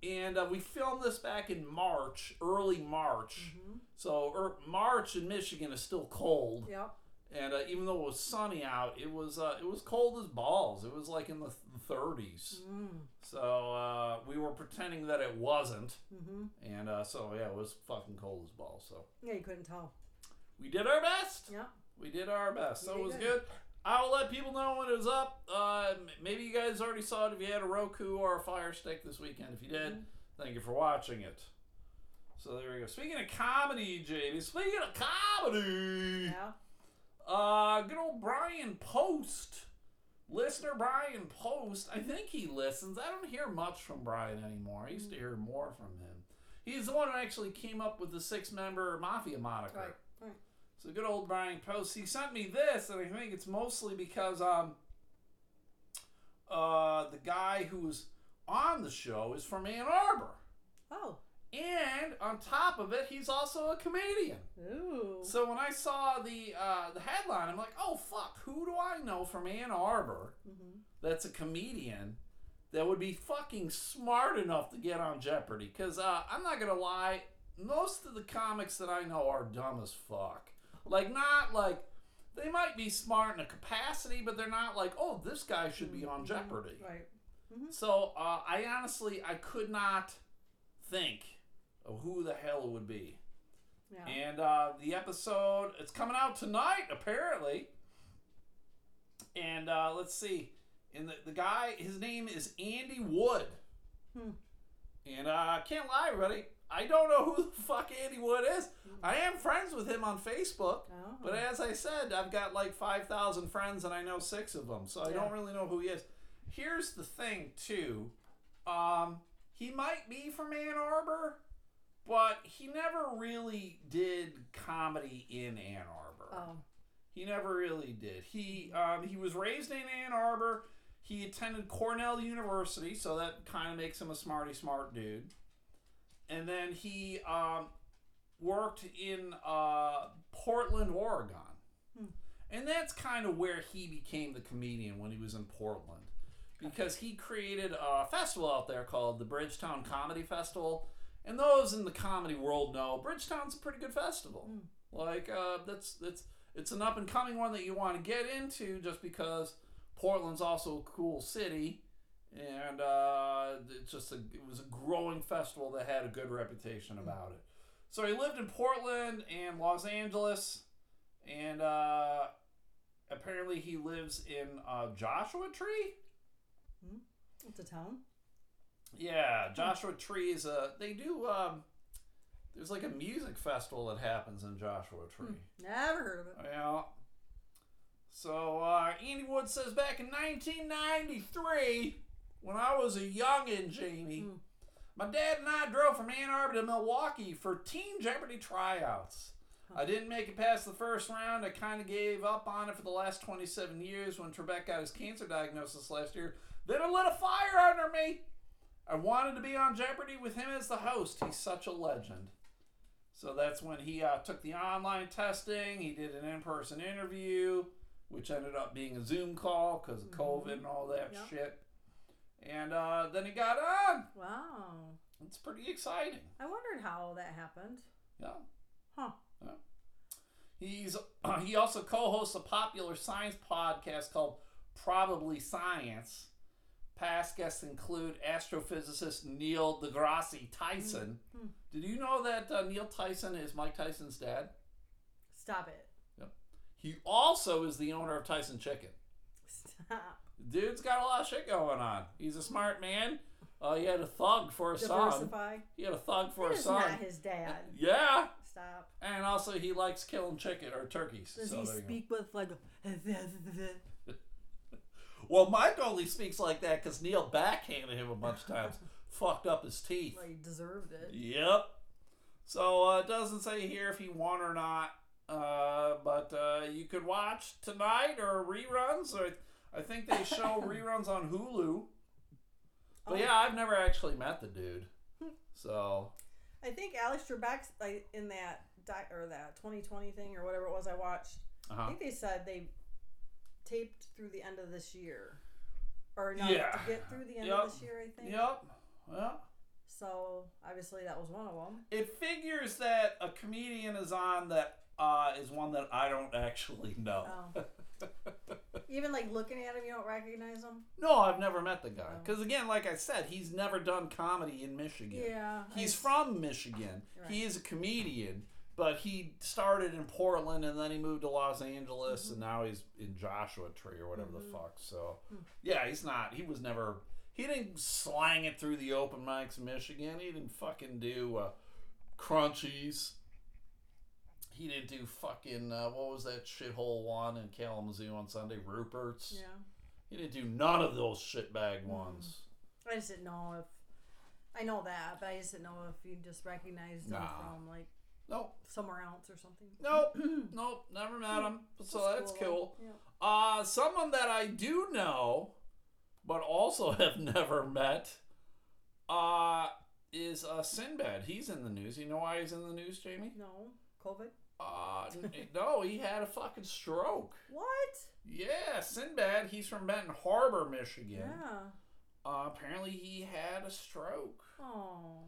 and uh, we filmed this back in March, early March. Mhm. So er, March in Michigan is still cold, Yep. and uh, even though it was sunny out, it was uh, it was cold as balls. It was like in the th- 30s. Mm. So uh, we were pretending that it wasn't, Mhm. and uh, so yeah, it was fucking cold as balls. So Yeah, you couldn't tell. we did our best. Yeah. We did our best. So You it was did good. I will let people know when it was up. Uh, maybe you guys already saw it if you had a Roku or a Fire Stick this weekend. If you did, Mhm. thank you for watching it. So there we go. Speaking of comedy, Jamie. Speaking of comedy, Yeah. uh, good old Brian Post, listener Brian Post. I think he listens. I don't hear much from Brian anymore. I used to hear more from him. He's the one who actually came up with the six-member mafia moniker. Right. So good old Brian Post. He sent me this, and I think it's mostly because um uh the guy who was on the show is from Ann Arbor. Oh. And on top of it, he's also a comedian. Ooh. So when I saw the uh, the headline, I'm like, oh fuck, who do I know from Ann Arbor Mhm. that's a comedian that would be fucking smart enough to get on Jeopardy? Because uh, I'm not gonna lie, most of the comics that I know are dumb as fuck. Like not like they might be smart in a capacity, but they're not like, oh, this guy should be on Mhm. Jeopardy. Right. So uh, I honestly I could not think of who the hell it would be. Yeah. And uh, the episode it's coming out tonight apparently. And uh, let's see, and the, the guy his name is Andy Wood. Hmm. And uh, I can't lie, everybody. I don't know who the fuck Andy Wood is. I am friends with him on Facebook. Oh. But as I said, I've got like 5,000 friends and I know six of them. So I Yeah. don't really know who he is. Here's the thing, too. Um, he might be from Ann Arbor, but he never really did comedy in Ann Arbor. oh. He never really did. He um, he was raised in Ann Arbor. He attended Cornell University, so that kind of makes him a smarty smart dude. And then he um, worked in uh, Portland, Oregon. Hmm. And that's kind of where he became the comedian when he was in Portland. because he created a festival out there called the Bridgetown Comedy Festival. And those in the comedy world know Bridgetown's a pretty good festival. Like uh, that's that's it's an up and coming one that you want to get into just because Portland's also a cool city, and uh, it's just a, it was a growing festival that had a good reputation about it. So he lived in Portland and Los Angeles, and uh, apparently he lives in uh, Joshua Tree. It's a town. Yeah, Joshua Tree is a. They do. Um, there's like a music festival that happens in Joshua Tree. Never heard of it. Yeah. So uh, Andy Wood says back in 1993, when I was a youngin', Jamie, Hmm. my dad and I drove from Ann Arbor to Milwaukee for Teen Jeopardy tryouts. I didn't make it past the first round. I kind of gave up on it for the last 27 years when Trebek got his cancer diagnosis last year. Then it lit a fire under me. I wanted to be on Jeopardy with him as the host. He's such a legend. So that's when he uh, took the online testing. He did an in person interview, which ended up being a Zoom call because of COVID and all that Yep. shit. And uh, then he got on. Wow. It's pretty exciting. I wondered how that happened. Yeah. Huh. Yeah. He's he also co-hosts a popular science podcast called Probably Science. Past guests include astrophysicist Neil deGrasse Tyson. Hmm. Did you know that uh, Neil Tyson is Mike Tyson's dad? Stop it. Yep. He also is the owner of Tyson Chicken. Stop. Dude's got a lot of shit going on. He's a smart man. Uh, he had a thug for a son. Diversify. He had a thug for That a is son. not his dad. Yeah. Stop. And also, he likes killing chicken or turkeys. Does So he there you go. speak with like Well, Mike only speaks like that because Neil backhanded him a bunch of times, fucked up his teeth. like he deserved it? Yep. So uh, it doesn't say here if he won or not, uh, but uh, you could watch tonight or reruns. Or I think they show reruns on Hulu. But Oh. yeah, I've never actually met the dude. So I think Alex Trebek's like in that di- or that 2020 thing or whatever it was I watched. I uh-huh. think they said they taped through the end of this year, or not Yeah. to get through the end Yep. of this year. I think. Yep. Well, So obviously that was one of them. it figures that a comedian is on that uh, is one that I don't actually know. Oh. Even like looking at him, you don't recognize him. No, I've never met the guy. Oh. Because again, like I said, he's never done comedy in Michigan. Yeah. He's I- from Michigan. Right. He is a comedian, but he started in Portland and then he moved to Los Angeles Mm-hmm. and now he's in Joshua Tree or whatever the fuck. So, Hmm. yeah, he's not. He was never. He didn't slang it through the open mics in Michigan. He didn't fucking do uh, crunchies. He didn't do fucking uh, what was that shithole one in Kalamazoo on Sunday? Rupert's. Yeah. He didn't do none of those shitbag ones. I just didn't know if I know that, but I just didn't know if you just recognized him Nah. from like Nope, somewhere else or something. nope, nope. Never met him. So that's cool. Yeah. Uh, someone that I do know, but also have never met, uh, is uh, Sinbad. He's in the news. You know why he's in the news, Jamie? No, COVID. Uh, no, he had a fucking stroke. What? Yeah, Sinbad. He's from Benton Harbor, Michigan. Yeah. Uh, apparently, he had a stroke. Oh.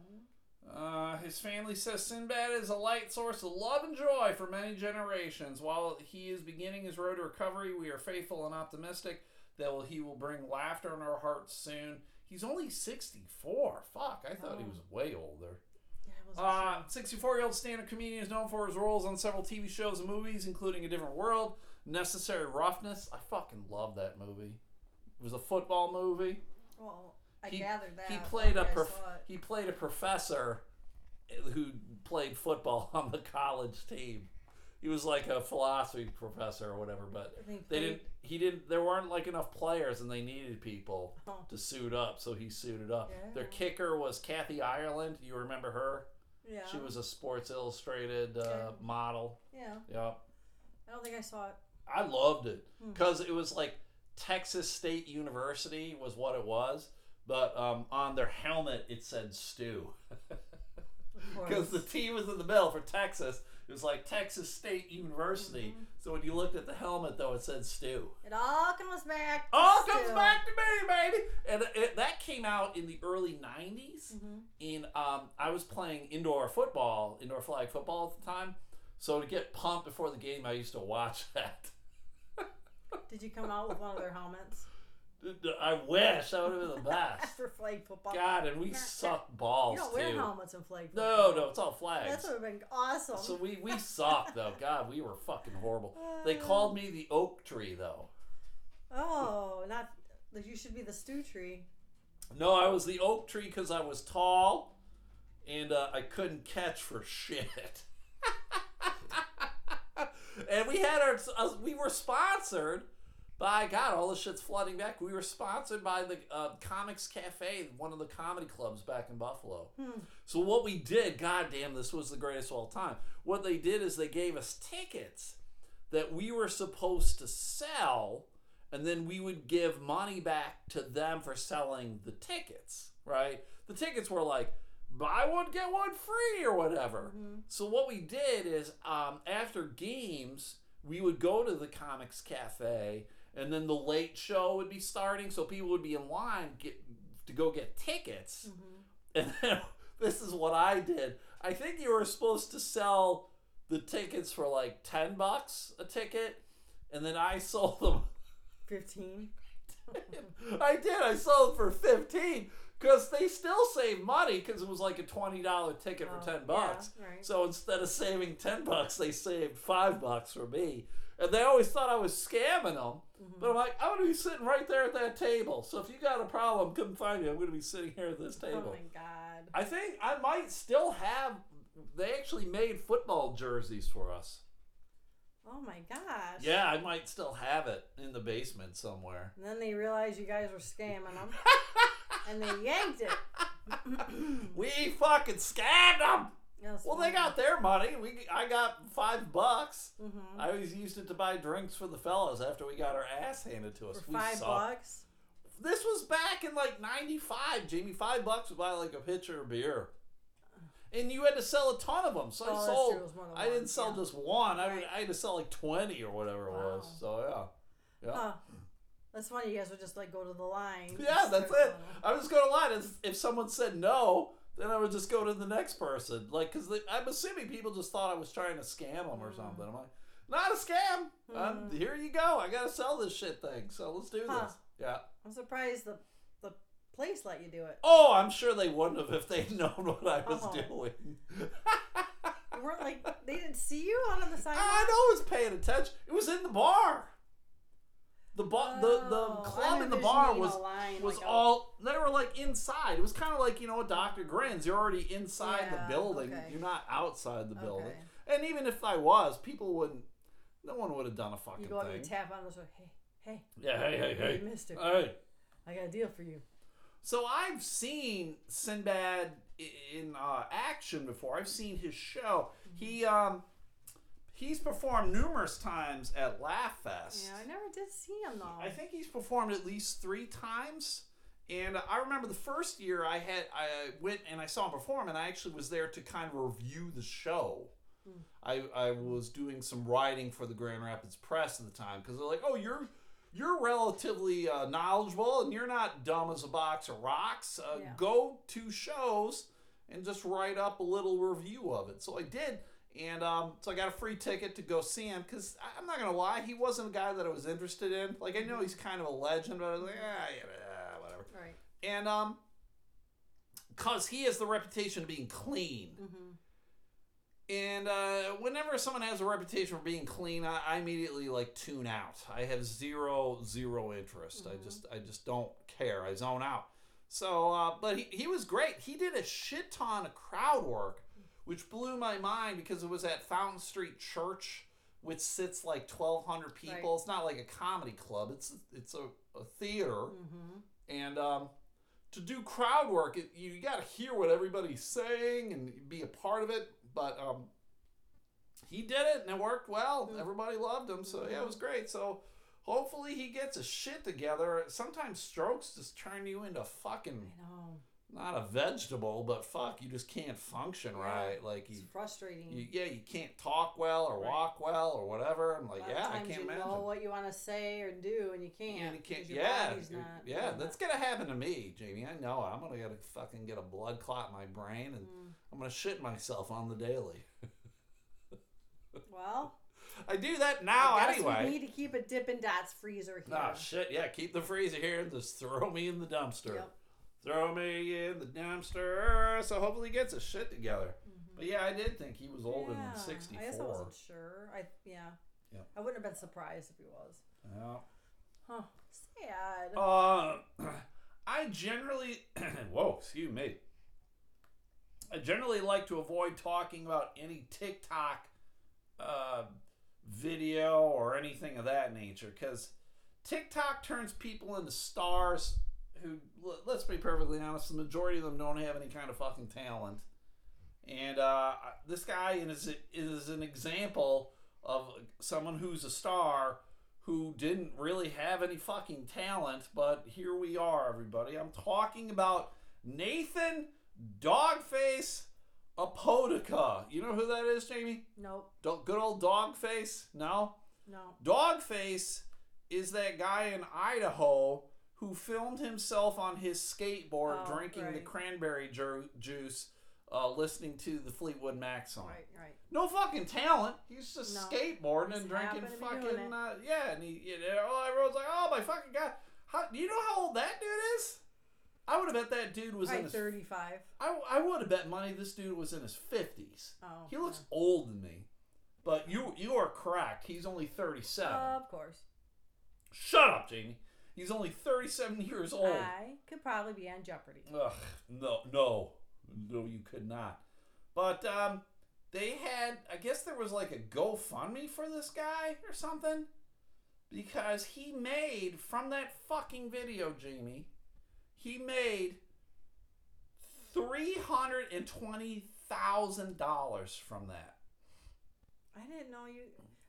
Uh, his family says Sinbad is a light source of love and joy for many generations. While he is beginning his road to recovery, we are faithful and optimistic that will, he will bring laughter in our hearts soon. He's only 64. Fuck, I thought he Oh. was way older. Yeah, Uh, 64 year old stand up comedian is known for his roles on several TV shows and movies, including A Different World, Necessary Roughness. I fucking love that movie. It was a football movie Well, I he- gathered that. he played a prof- he played a professor who played football on the college team. He was like a philosophy professor or whatever, but they didn't. He didn't. There weren't like enough players, and they needed people Oh. to suit up, so he suited up. Their kicker was Kathy Ireland. You remember her? Yeah. She was a Sports Illustrated uh, model. Yeah. Yeah, I don't think I saw it. I loved it Hmm. because it was like Texas State University was what it was, but um, on their helmet it said Stew. Because the. T was in the middle for Texas, It was like Texas State University. Mhm. So when you looked at the helmet, though, it said Stu. It all comes back. to All comes back to me, baby. And it, that came out in the early '90s. Mhm. In um, I was playing indoor football, indoor flag football at the time. So to get pumped before the game, I used to watch that. Did you come out with one of their helmets I wish that would have been the best. after flag football? God, and we sucked balls you don't wear too. helmets in flag No, football. no, it's all flags. That would have been awesome. So we we sucked though. God, we were fucking horrible. They called me the oak tree though. Oh, not. like, You should be the stew tree. No, I was the oak tree because I was tall, and uh, I couldn't catch for shit. and we had our uh, we were sponsored by God. All this shit's flooding back. We were sponsored by the uh, Comics Cafe, one of the comedy clubs back in Buffalo. Hmm. So what we did, goddamn, this was the greatest of all time. What they did is they gave us tickets that we were supposed to sell, and then we would give money back to them for selling the tickets. Right? The tickets were like buy one get one free or whatever. Mhm. So what we did is um, after games, we would go to the Comics Cafe, and then the late show would be starting, so people would be in line get to go get tickets. Mhm. And then this is what I did. I think you were supposed to sell the tickets for like 10 bucks a ticket, and then I sold them. Fifteen. I did. I sold for 15 because they still save money because it was like a $20 ticket Oh, for 10 yeah, bucks. right. So instead of saving 10 bucks, they saved 5 bucks for me. And they always thought I was scamming them. Mm-hmm. But I'm like, I'm going to be sitting right there at that table. So if you got a problem, come find me. I'm going to be sitting here at this table. Oh my god. I think I might still have. They actually made football jerseys for us. Oh my gosh. Yeah, I might still have it in the basement somewhere. And then they realized you guys were scamming them, and they yanked it. We fucking scammed them. Well, they got their money. We, I got five bucks. Mhm. I always used it to buy drinks for the fellas after we got our ass handed to us. for we five sucked. bucks. This was back in like '95. Jamie, five bucks would buy like a pitcher of beer, and you had to sell a ton of them. So Oh, I sold. true, it was more I didn't sell yeah. just one. I, Right. I had to sell like twenty or whatever it was. So yeah, yeah, Huh. That's funny. You guys would just like go to the line. yeah. That's it. I was just going to lie. If, if someone said no, then I would just go to the next person. Like, cause I'm assuming people just thought I was trying to scam them or Mm. something. I'm like, not a scam. Mm. here you go. I gotta sell this shit thing. So let's do Huh. this. Yeah. I'm surprised the the place let you do it. Oh, I'm sure they wouldn't have if they'd known what I was Oh. doing. Weren't like they didn't see you out on the sidewalk. I know I was paying attention. It was in the bar. The bar, the the Oh, club in the bar was line, was like a- all they were like inside. It was kind of like you know a Dr. Grins. You're already inside Yeah, the building. okay. You're not outside the building. Okay. And even if I was, people wouldn't. No one would have done a fucking You go up thing. and tap on the door. Hey, hey, yeah, hey, hey, hey, hey, Mister, hey. I got a deal for you. So I've seen Sinbad in uh, action before. I've seen his show. He um he's performed numerous times at Laugh Fest. Yeah, I never did see him though. I think he's performed at least three times. And I remember the first year I had I went and I saw him perform, and I actually was there to kind of review the show. I, I was doing some writing for the Grand Rapids Press at the time because they're like, oh, you're you're relatively uh, knowledgeable and you're not dumb as a box of rocks. Uh, Yeah. Go to shows and just write up a little review of it. So I did, and um, so I got a free ticket to go see him because I'm not gonna lie, he wasn't a guy that I was interested in. Like I know he's kind of a legend, but I was like, ah, yeah, yeah, whatever. right. And um, cause he has the reputation of being clean. Mm-hmm. And uh, whenever someone has a reputation for being clean, I, I immediately like tune out. I have zero zero interest. I just I just don't care. I zone out. So, uh, but he, he was great. He did a shit ton of crowd work, which blew my mind because it was at Fountain Street Church, which sits like twelve hundred people. Right. It's not like a comedy club. It's it's a, a theater Mm-hmm. and um, to do crowd work, it, you got to hear what everybody's saying and be a part of it. But um, he did it, and it worked well. Mm. Everybody loved him, so yeah, it was great. So hopefully he gets his shit together. Sometimes strokes just turn you into fucking I know. Not a vegetable, but fuck, you just can't function right. Like It's you, frustrating. you, yeah, you can't talk well or Right. walk well or whatever. I'm like, yeah, I can't you imagine. know what you want to say or do, and you can't. And you can't, yeah, body's not yeah, that's that. gonna happen to me, Jamie. I know. I'm gonna gotta fucking get a blood clot in my brain, and Mm. I'm gonna shit myself on the daily. Well, I do that now I anyway. we need to keep a Dippin' Dots freezer here. Ah, shit, yeah, keep the freezer here and just throw me in the dumpster. Yep. Throw me in the dumpster. So hopefully he gets his shit together. But yeah, I did think he was older Mm-hmm. Yeah, than 64. I guess I wasn't sure. I yeah. Yep. I wouldn't have been surprised if he was. Yeah. Huh. Sad. Uh, I generally, whoa, excuse me. I generally like to avoid talking about any TikTok uh, video or anything of that nature because TikTok turns people into stars who, let's be perfectly honest, the majority of them don't have any kind of fucking talent. And uh, this guy is, is an example of someone who's a star who didn't really have any fucking talent, but here we are, everybody. I'm talking about Nathan Dogface Apodaca. You know who that is, Jamie? nope. Do- good old Dogface? No? No. Dogface is that guy in Idaho who filmed himself on his skateboard Oh, drinking the cranberry ju- juice, uh, listening to the Fleetwood Mac song. Right. Right. No fucking talent. He's just No. skateboarding Just and drinking happened to be doing fucking uh, yeah. And he, you know, everyone's like, "Oh my fucking god!" How, do you know how old that dude is? I would have bet that dude was in his. thirty-five. I, I would have bet money this dude was in his fifties. Oh. He looks old to me, but you you are correct. He's only thirty seven. yeah. Of course. Shut up, Jamie. He's only thirty seven years old. I could probably be on Jeopardy. Ugh, no, no, no, you could not. But um, they had, I guess there was like a GoFundMe for this guy or something, because he made from that fucking video, Jamie, he made three hundred and twenty thousand dollars from that. I didn't know you.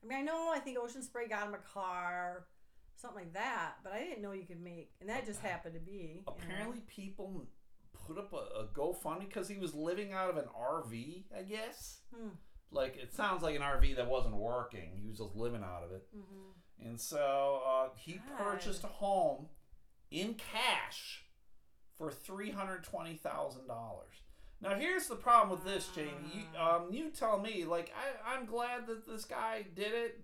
I mean, I know. I think Ocean Spray got him a car, something like that. But I didn't know you could make, and that just happened to be. you know. Apparently, people put up a, a GoFundMe because he was living out of an RV, I guess. Hmm. Like it sounds like an RV that wasn't working. He was just living out of it. Mhm. And so uh, he God. purchased a home in cash for three hundred twenty thousand dollars. Now here's the problem with this, Jamie. You, um, you tell me. Like I, I'm glad that this guy did it.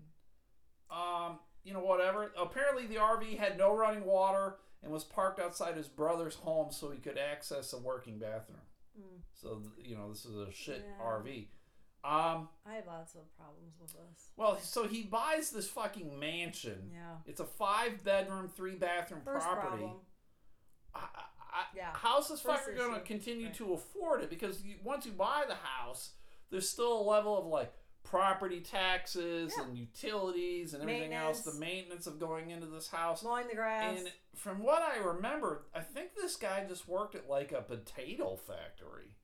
Um, you know, whatever. Apparently, the RV had no running water and was parked outside his brother's home, so he could access a working bathroom. Mm. So you know, this is a shit Yeah. RV. Um, I have lots of problems with this. well, so he buys this fucking mansion. Yeah. It's a five bedroom, three bathroom First property. problem. I, I, Yeah. How's this First fucker going to continue Right. to afford it? Because you, once you buy the house, there's still a level of like property taxes Yeah. and utilities and everything else, the Maintenance. of going into this house. Mowing the grass. And from what I remember, I think this guy just worked at like a potato factory.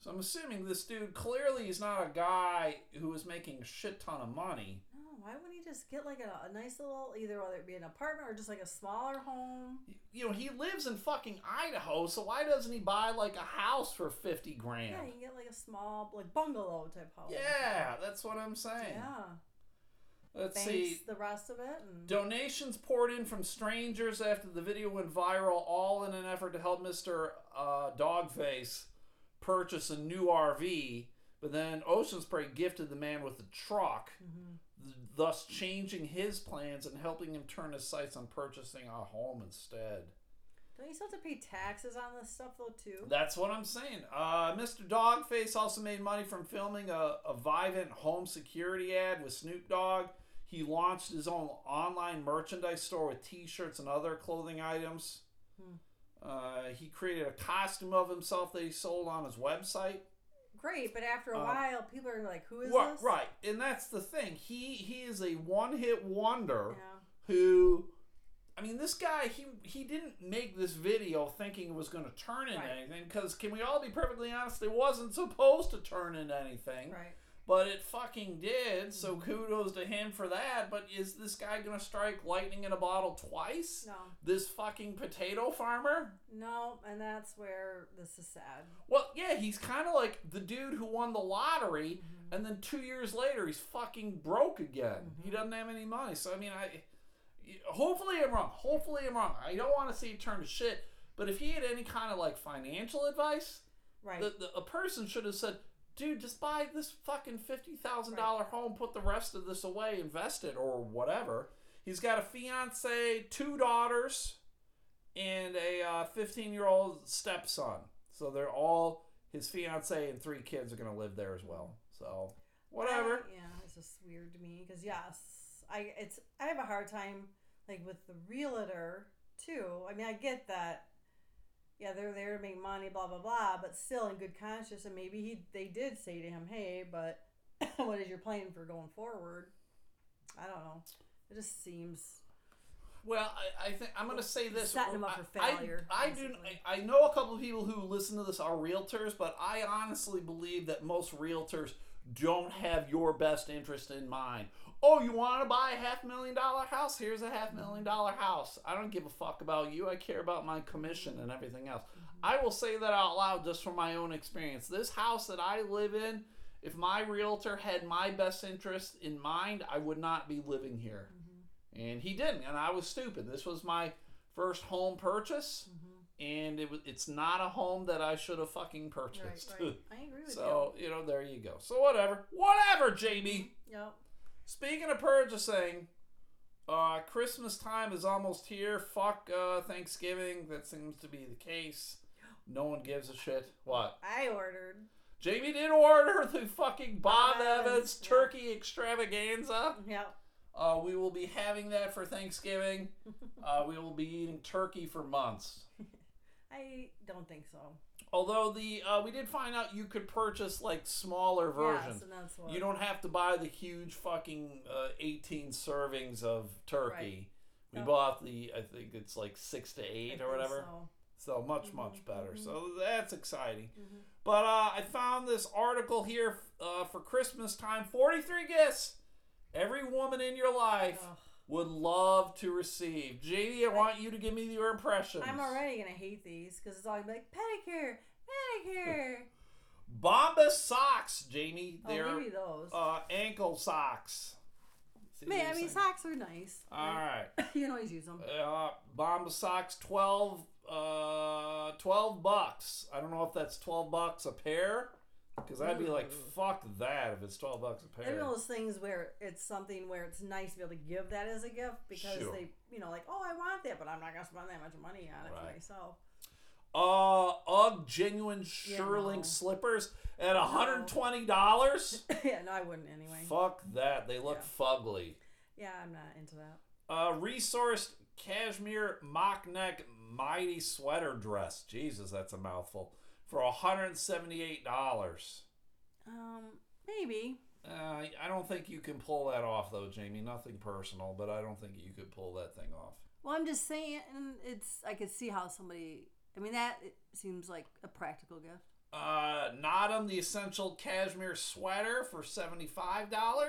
So I'm assuming this dude clearly is not a guy who is making a shit ton of money. No, why wouldn't he just get like a, a nice little, either whether it be an apartment or just like a smaller home? You know, he lives in fucking Idaho, so why doesn't he buy like a house for 50 grand? Yeah, you can get like a small, like bungalow type home. Yeah, that's what I'm saying. Yeah. Let's Banks see. the rest of it. And Donations poured in from strangers after the video went viral, all in an effort to help Mr. Uh, Dogface purchase a new RV. But then Ocean Spray gifted the man with the truck, Mhm. Th- thus changing his plans and helping him turn his sights on purchasing a home instead. don't you still have to pay taxes on this stuff though too? That's what I'm saying. Uh, Mr. Dogface also made money from filming a, a Vivint home security ad with Snoop Dogg. He launched his own online merchandise store with T-shirts and other clothing items. Hmm. Uh, he created a costume of himself that he sold on his website. Great, but after a Um, while, people are like, "Who is Right, this?" right, and that's the thing. He he is a one-hit wonder Yeah. who. I mean, this guy, he he didn't make this video thinking it was going to turn into Right. anything. Because can we all be perfectly honest? It wasn't supposed to turn into anything. Right. But it fucking did. So Mm-hmm. kudos to him for that. But is this guy gonna strike lightning in a bottle twice? No, This fucking potato farmer? no, and that's where this is sad. Well, yeah, he's kind of like the dude who won the lottery, Mm-hmm. and then two years later he's fucking broke again. He doesn't have any money. So I mean, I hopefully I'm wrong. Hopefully I'm wrong. I don't want to see it turn to shit. But if he had any kind of like financial advice, Right. the, the, a person should have said, "Dude, just buy this fucking fifty thousand dollar home, put the rest of this away, invest it, or whatever." He's got a fiance, two daughters, and a fifteen year old stepson. So they're all his fiance and three kids are gonna live there as well. So whatever. Uh, yeah, it's just weird to me because yes, I it's I have a hard time like with the realtor too. I mean, I get that. Yeah, they're there to make money, blah blah blah, but still in good conscience, and maybe he they did say to him, "Hey, but what is your plan for going forward?" I don't know. It just seems Well, I, I think I'm going to say this. Setting him up for failure, I, I do. I, I know a couple of people who listen to this are realtors, but I honestly believe that most realtors don't have your best interest in mind. Oh, you want to buy a half million dollar house? Here's a half million dollar house. I don't give a fuck about you. I care about my commission and everything else. Mm-hmm. I will say that out loud just from my own experience. This house that I live in, if my realtor had my best interest in mind, I would not be living here. Mm-hmm. And he didn't, and I was stupid. This was my first home purchase, mm-hmm. and it it's not a home that I should have fucking purchased. right. I agree with so, you know, there you go. So whatever. Whatever, Jamie. Yep. Speaking of purchasing, uh, Christmas time is almost here. Fuck uh, Thanksgiving. That seems to be the case. No one gives a shit. What? I ordered. Jamie did order the fucking Bob Bob Evans Evans, yeah. turkey extravaganza. Yep. Uh, we will be having that for Thanksgiving. Uh, we will be eating turkey for months. I don't think so. Although the uh, we did find out you could purchase like smaller versions. Yes, and that's what You don't have to buy the huge fucking uh, 18 servings of turkey. Right. We No. bought the I think it's like six to I eight think or whatever. so. So much Mhm, much better. mhm. So that's exciting. Mhm. But uh, I found this article here uh, for Christmas time. 43 gifts every woman in your life. Would love to receive. JD, I want you to give me your impressions. I'm already gonna hate these because it's all like pedicure, pedicure. Bombas socks, Jamie. oh, They're maybe those. uh, ankle socks. See Man, I mean, socks are nice. All right. you can always use them. Uh, Bombas socks, 12, uh, 12 bucks. I don't know if that's 12 bucks a pair. Because I'd be like, fuck that if it's 12 bucks a pair. one of those things where it's something where it's nice to be able to give that as a gift because Sure. they, you know, like, oh, I want that, but I'm not gonna spend that much money on it for Right. myself. Uh, Ugg genuine Yeah, no. slippers at $120? yeah, no, I wouldn't anyway. Fuck that. They look fugly. Yeah, I'm not into that. Uh, resourced cashmere mock neck mighty sweater dress. Jesus, that's a mouthful. For $178. Um, maybe. Uh, I don't think you can pull that off, though, Jamie. Nothing personal, but I don't think you could pull that thing off. Well, I'm just saying, it's. I could see how somebody. I mean, that seems like a practical gift. Uh, Naadam, the essential cashmere sweater for $75.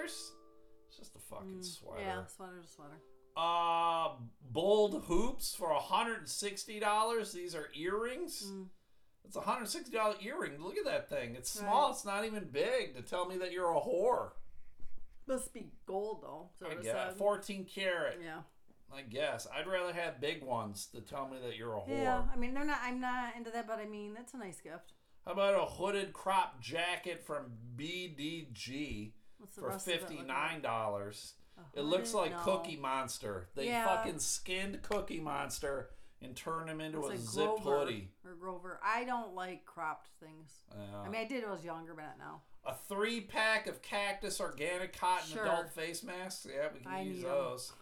It's just a fucking Mm, sweater. Yeah, sweater to sweater. Uh, bold hoops for $160. These are earrings. Mm. It's a $160 earring. Look at that thing. It's small. Right. It's not even big to tell me that you're a whore. Must be gold though. So I guess. 14 karat. Yeah. I guess. I'd rather have big ones to tell me that you're a whore. Yeah. I mean, they're not. I'm not into that, but I mean, that's a nice gift. How about a hooded crop jacket from BDG for rest of it look like? $59? A It looks like No. Cookie Monster. They Yeah. fucking skinned Cookie Monster and turn them into Looks a like Grover hoodie. or Grover. I don't like cropped things. Yeah. I mean, I did when I was younger, but not now. a three pack of cactus organic cotton Sure. adult face masks. Yeah, we can I use those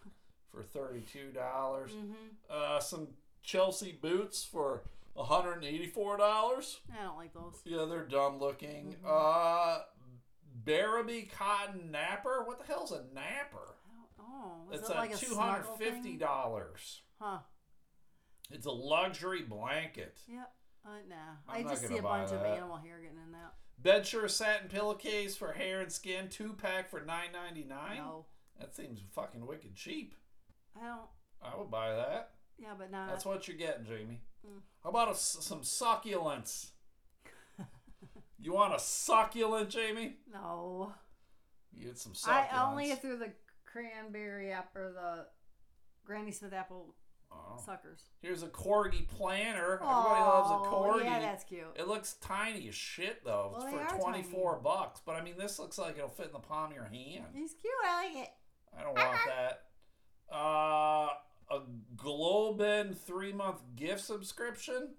for thirty-two dollars. Mm-hmm. Uh, some Chelsea boots for hundred and eighty-four dollars. I don't like those. Yeah, they're dumb looking. Mhm. Uh, Bearaby cotton napper. What the hell's a napper? I don't- Oh, It's it like a two hundred fifty dollars. Huh? It's a luxury blanket. Yeah. Uh, nah. I'm I just see a bunch of animal hair getting in that. Bedsure satin pillowcase for hair and skin, two pack for nine ninety nine. No, That seems fucking wicked cheap. I don't. I would buy that. Yeah, but not. That's what you're getting, Jamie. Mm. How about a some succulents? you want a succulent, Jamie? no. You get some succulents. I only through the cranberry app or the Granny Smith apple Oh. suckers. Here's a corgi planner. Everybody loves a corgi. Yeah, that's cute. It looks tiny as shit though. Well, it's they are for tiny. 24 bucks. But I mean, this looks like it'll fit in the palm of your hand. He's cute. I like it. I don't want that. Uh, a GlobeIn three month gift subscription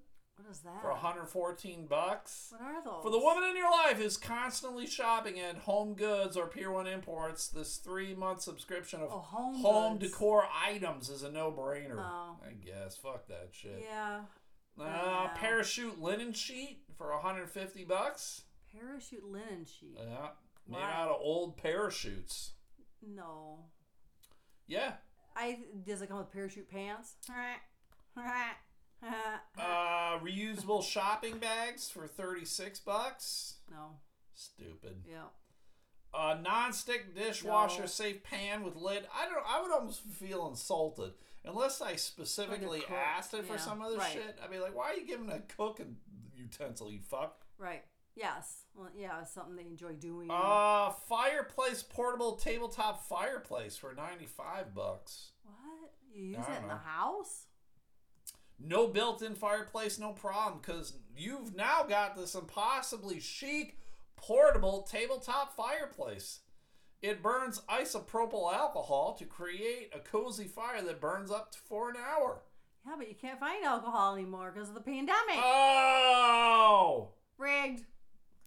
What is that? for 114 bucks. What are those? For the woman in your life who's constantly shopping at Home Goods or Pier 1 Imports, this three month subscription of Oh, home home decor items is a no brainer. Oh. I guess. Fuck that shit. Yeah. Uh, Yeah. parachute linen sheet for 150 bucks. Parachute linen sheet. Yeah. Made Why? out of old parachutes. no. Yeah. I does it come with parachute pants? Uh, reusable shopping bags for 36 bucks. no. Stupid. Yeah. A non-stick dishwasher safe pan with lid. I don't. I would almost feel insulted unless I specifically cook, asked it for yeah, some other right. shit. I'd be like, "Why are you giving a cooking utensil? You fuck." Right. Yes. Well, yeah, it's something they enjoy doing. Uh, fireplace portable tabletop fireplace for 95 bucks. what? You use it don't in the house? No built-in fireplace, no problem, because you've now got this impossibly chic portable tabletop fireplace. It burns isopropyl alcohol to create a cozy fire that burns up to for an hour. Yeah, but you can't find alcohol anymore because of the pandemic. Oh, Rigged.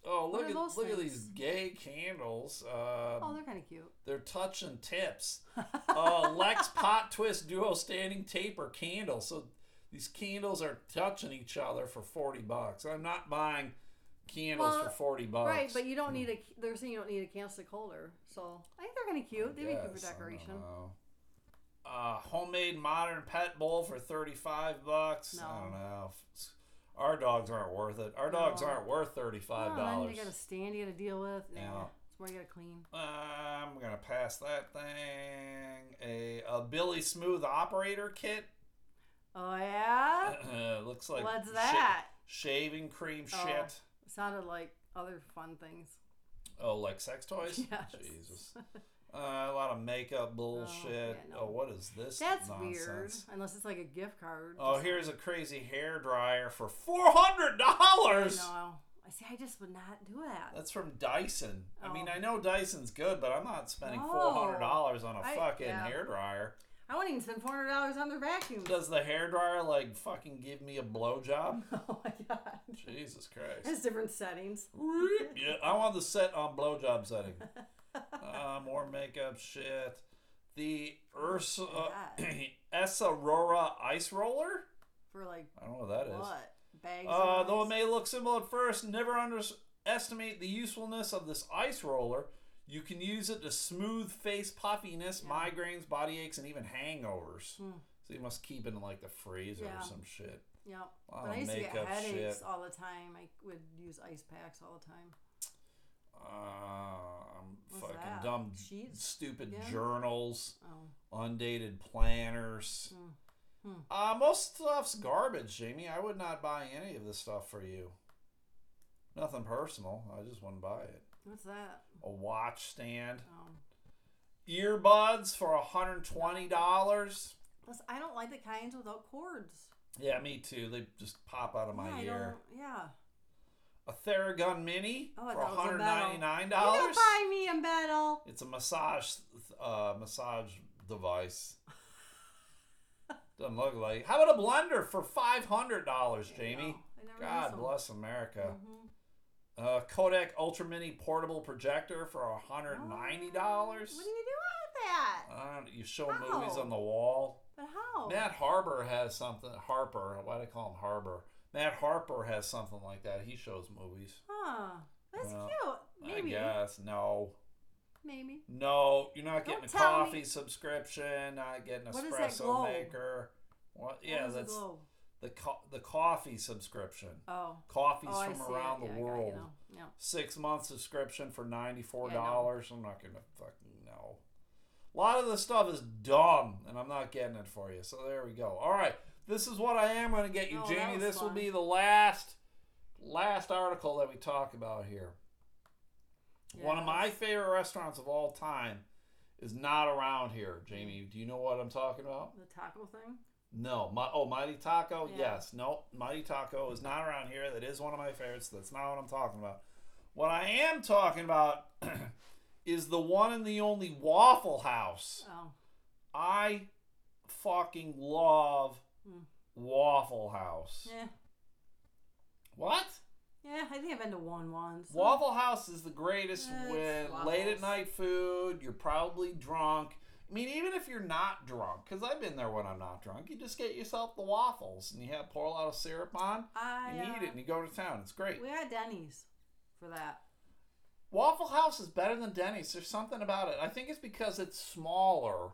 oh! Look at look at these gay candles. oh, Um, they're kind of cute. they're touching tips. uh, Lex Pott Twist Duo Standing Taper candle. So these candles are touching each other for forty bucks. I'm not buying candles Well, for forty bucks. Right, but you don't need a. They're saying you don't need a candlestick holder, so I think they're kind of cute. They'd be good for decoration. Uh, homemade modern pet bowl for thirty-five bucks. No. I don't know. Our dogs aren't worth it. Our dogs No. aren't worth thirty-five Oh, then dollars. you got a stand you got to deal with. Yeah. Yeah, it's more you got to clean. I'm gonna pass that thing. A, a Billie Smooth operator kit. Oh yeah. looks like What's that? shaving cream Oh. shit. Sounded like other fun things. Oh, like sex toys? Yes. Jesus. Uh, a lot of makeup bullshit. yeah, Oh, what is this? That's nonsense? weird. Unless it's like a gift card. Oh, here's a crazy hair dryer for four hundred dollars. No, I see. I just would not do that. That's from Dyson. I mean, Oh. I know Dyson's good, but I'm not spending No. four hundred dollars on a I- fucking yeah. hair dryer. I wouldn't even spend four hundred dollars on their vacuum. Does the hair dryer like fucking give me a blowjob? oh my god. Jesus Christ. Has different settings. yeah, I want the set on blowjob setting. Uh, more makeup shit. The Ursa God. Essa Aurora ice roller. For like I don't know what that is. what? Bags. Uh, though it may look simple at first, never underestimate the usefulness of this ice roller. You can use it to smooth face puffiness, Yeah. migraines, body aches, and even hangovers. Hmm. So you must keep it in like the freezer Yeah. or some shit. Yep. When I used to get headaches shit. all the time, I would use ice packs all the time. Uh, I'm What's fucking that? dumb, Sheets? stupid again? journals, Oh. undated planners. Hmm. Hmm. Uh, most stuff's garbage, Jamie. I would not buy any of this stuff for you. Nothing personal. I just wouldn't buy it. What's that? A watch stand. Oh. Earbuds for $120. Plus, I don't like the kinds without cords. Yeah, me too. They just pop out of my yeah, I ear. don't. Yeah. A Theragun Mini Oh, for it was a $199. You buy me a medal. It's a massage uh, massage device. Doesn't look like. How about a blender for five hundred dollars, Jamie? God bless America. Mhm. Uh, Kodak Ultra Mini portable projector for hundred and ninety dollars. What do you do with that? Uh, you show How? movies on the wall. But how? Matt Harbor has something. Harper, why do they call him Harbor? Matt Harper has something like that. He shows movies. Huh. That's Well, cute. Maybe. I guess no, Maybe. no. You're not getting Don't a tell me- coffee subscription. Not getting that espresso maker. What? Yeah, What is a that's? The co- the coffee subscription. Oh. Coffees Oh, from around the Yeah, world. you now. Yeah. Six month subscription for ninety four Yeah, know. dollars. I'm not gonna fucking know. A lot of the stuff is dumb, and I'm not getting it for you. So there we go. All right, this is what I am going to get you, Oh, Jamie. This will be the last last article that we talk about here. One of my favorite restaurants of all time is not around here, Jamie. Do you know what I'm talking about? The taco thing. No, my oh Mighty Taco. Yeah. Yes, no, Mighty Taco is not around here. That is one of my favorites. That's not what I'm talking about. What I am talking about is the one and the only Waffle House. Oh. I fucking love Hmm. Waffle House. Yeah. What? Yeah, I think I've been to one once. Waffle House is the greatest Eh, when late at night food, you're probably drunk. I mean, even if you're not drunk, because I've been there when I'm not drunk, you just get yourself the waffles and you have pour a lot of syrup on, I, and uh, eat it, and you go to town. It's great. We had Denny's for that. Waffle House is better than Denny's. There's something about it. I think it's because it's smaller.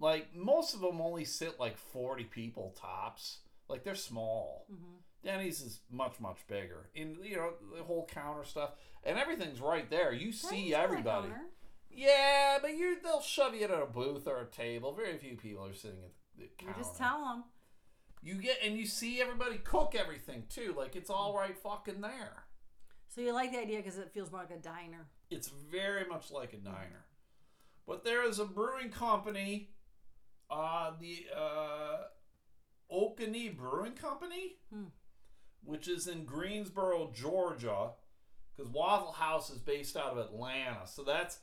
Like most of them only sit like 40 people tops. Like they're small. hmm Denny's is much much bigger. In you know the whole counter stuff and everything's right there. You see everybody. Yeah, but you they'll shove you at a booth or a table. Very few people are sitting at the You just tell them. You get and you see everybody cook everything too. Like it's all right fucking there. So you like the idea because it feels more like a diner. It's very much like a diner. But there is a brewing company, uh, the uh, Oconee Brewing Company, Hmm. which is in Greensboro, Georgia, because Waffle House is based out of Atlanta. So that's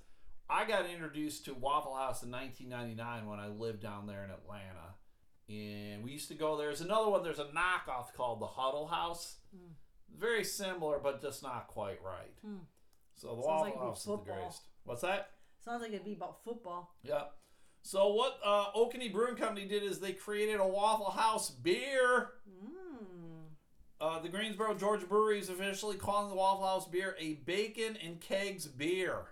I got introduced to Waffle House in 1999 when I lived down there in Atlanta, and we used to go there. There's another one. There's a knockoff called the Huddle House. Hmm. Very similar, but just not quite right. Hmm. So the Sounds Waffle like House is the greatest. What's that? Sounds like it'd be about football. Yeah. So what uh, Oconee Brewing Company did is they created a Waffle House beer. Mmm. Uh, the Greensboro, Georgia brewery is officially calling the Waffle House beer a bacon and kegs beer.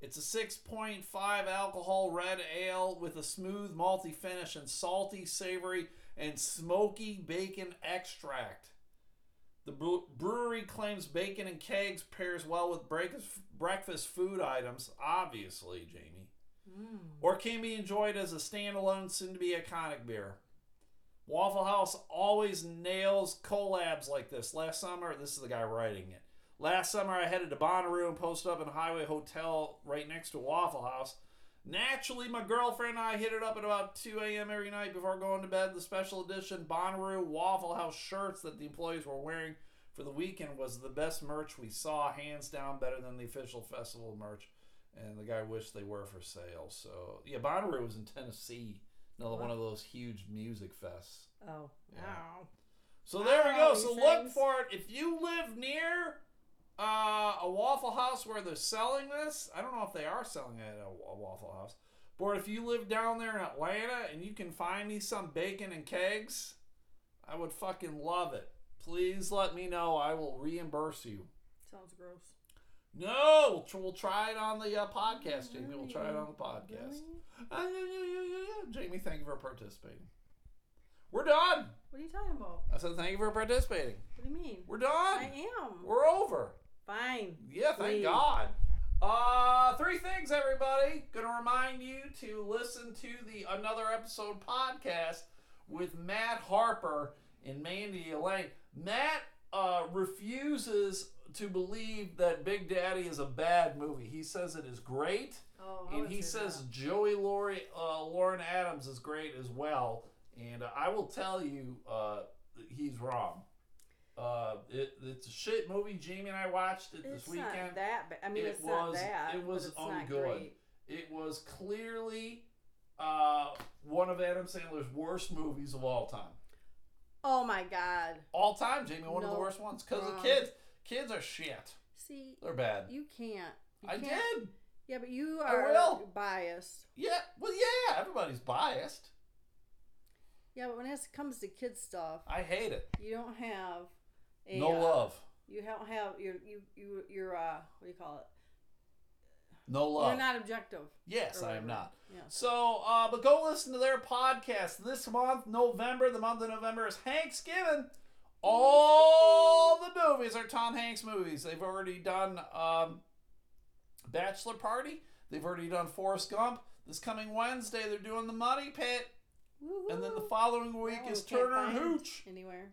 It's a 6.5 alcohol red ale with a smooth malty finish and salty, savory, and smoky bacon extract. The brewery claims bacon and kegs pairs well with breakfast food items, obviously, Jamie Mmm. or can be enjoyed as a standalone, soon to be iconic beer. Waffle House always nails collabs like this. Last summer, this is the guy writing it. Last summer, I headed to Bonnaroo and posted up in a highway hotel right next to Waffle House. Naturally, my girlfriend and I hit it up at about 2 a.m. every night before going to bed. The special edition Bonnaroo Waffle House shirts that the employees were wearing for the weekend was the best merch we saw, hands down better than the official festival merch and the guy wished they were for sale. So yeah, Bonnaroo was in Tennessee, another one of those huge music fests. Oh. Yeah. Wow. So there we go. So look for it if you live near uh, a Waffle House where they're selling this. I don't know if they are selling it at a, a Waffle House, but if you live down there in Atlanta and you can find me some bacon and kegs, I would fucking love it. Please let me know. I will reimburse you. Sounds gross. No, we'll, tr- we'll try it on the uh, podcast, Jamie. We'll try it on the podcast. Uh, yeah, yeah, yeah, yeah, yeah. Jamie, thank you for participating. We're done. What are you talking about? I said thank you for participating. What do you mean? We're done. I am. We're over. Fine. Yeah, thank Please. God. Uh, three things, everybody. Gonna remind you to listen to the another episode podcast with Matt Harper and Mandy Elaine. Matt uh, refuses to believe that Big Daddy is a bad movie. He says it is great. Oh, and he says that. Joey Laurie, uh, Lauren Adams is great as well. And uh, I will tell you, uh, he's wrong. Uh, it, it's a shit movie. Jamie and I watched it it's this weekend. not that bad. I mean, It it's not was- that. it was not ungood. It was clearly uh, one of Adam Sandler's worst movies of all time. Oh my god. All time, Jamie, one of the worst ones. Because the kids, kids are shit. See, They're bad. you can't. You I can't- did. Yeah, but you are biased. Yeah. Well, yeah. Everybody's biased. Yeah, but when it comes to kid stuff, I hate it. you don't have a No uh, love. You don't have your you you your uh what do you call it? No love. You're not objective. yes, I am not. Yes. So, uh, but go listen to their podcast this month, November. The month of November is Thanksgiving. All the movies are Tom Hanks movies. They've already done um, Bachelor Party. They've already done Forrest Gump. This coming Wednesday, they're doing The Money Pit. And then the following week That is Turner and Hooch. Anywhere.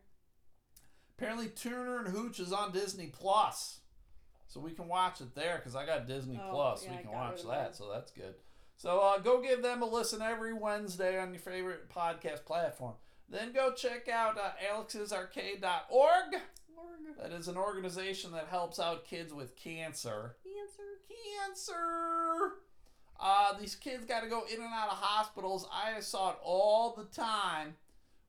Apparently, Turner and Hooch is on Disney Plus, so we can watch it there because I got Disney Oh, Plus. yeah, we can watch that, so that's good. So uh, go give them a listen every Wednesday on your favorite podcast platform. Then go check out uh, alexsarcade.org. Org. That is an organization that helps out kids with cancer. Cancer. Cancer. Uh, these kids got to go in and out of hospitals. I saw it all the time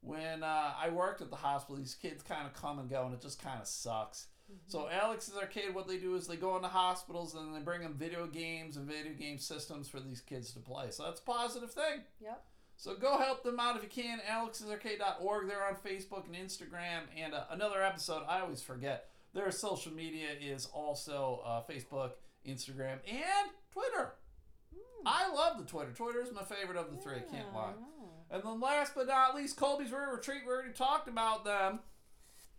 when uh, I worked at the hospital. These kids kind of come and go, and it just kind of sucks. So Alex's Arcade, what they do is they go into hospitals and they bring them video games and video game systems for these kids to play. So that's a positive thing. Yep. So go help them out if you can. Alex'sArcade.org. They're on Facebook and Instagram. And uh, another episode, I always forget. Their social media is also uh, Facebook, Instagram, and Twitter. I love the Twitter. Twitter is my favorite of the three. I can't lie. And then last but not least, Colby's River Retreat. We already talked about them.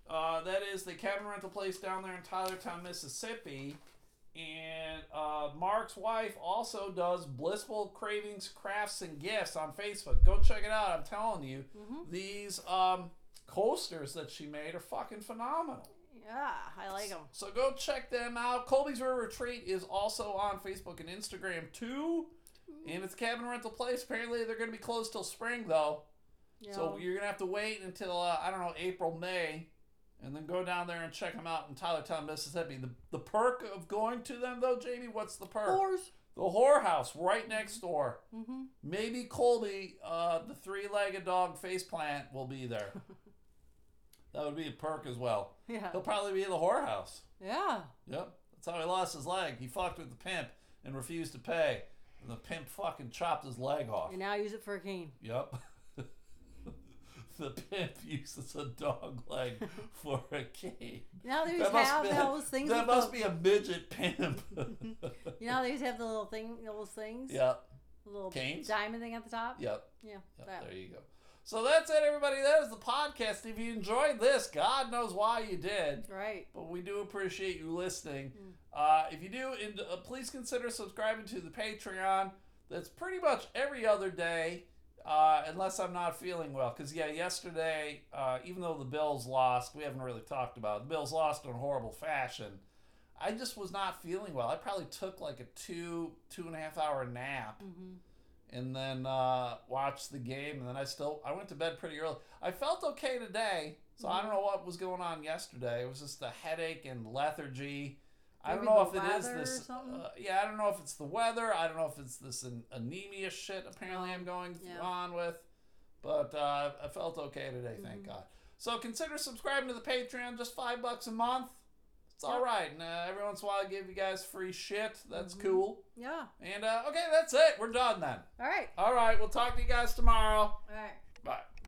Uh, that is the cabin rental place down there in Tylertown, Mississippi. And uh, Mark's wife also does Blissful Cravings Crafts and Gifts on Facebook. Go check it out. I'm telling you, Mhm. these um, coasters that she made are fucking phenomenal. Yeah, I like them. So go check them out. Colby's River Retreat is also on Facebook and Instagram too. And it's a cabin rental place. Apparently, they're going to be closed till spring though. Yeah. So you're gonna have to wait until uh, I don't know April May, and then go down there and check them out in Tylertown, Mississippi. The the perk of going to them though, Jamie, what's the perk? Fours. The whorehouse right next door. Mm-hmm. Maybe Colby, uh, the three-legged dog faceplant, will be there. that would be a perk as well. Yeah. He'll probably be in the whorehouse. Yeah. Yep, that's how he lost his leg. He fucked with the pimp and refused to pay, and the pimp fucking chopped his leg off. And now use it for a cane. Yep. the pimp uses a dog leg for a cane. Know, they must, have be, those things. that must be a midget pimp. You know, they just have the little thing, those things. yep, The little Canes? diamond thing at the top. yep, Yeah. yep. There you go. So that's it, everybody. That is the podcast. If you enjoyed this, God knows why you did. Right. But we do appreciate you listening. Mm. Uh, if you do, and, uh, please consider subscribing to the Patreon. That's pretty much every other day, uh, unless I'm not feeling well. Because, yeah, yesterday, uh, even though the Bills lost, we haven't really talked about it. The Bills lost in horrible fashion. I just was not feeling well. I probably took like a two, two and a half hour nap Mm-hmm. And then uh, watched the game. And then I still, I went to bed pretty early. I felt okay today. So I don't know what was going on yesterday. It was just a headache and lethargy. I don't know if it is this. Uh, yeah, I don't know if it's the weather. I don't know if it's this an- anemia shit. Apparently, I'm going Yeah. on with, but uh, I felt okay today. Thank Mm-hmm. God. So consider subscribing to the Patreon. Just five bucks a month. It's all right. And uh, every once in a while, I give you guys free shit. That's Mhm. cool. Yeah. And uh, okay, that's it. We're done then. All right. All right, we'll talk to you guys tomorrow. All right. Bye.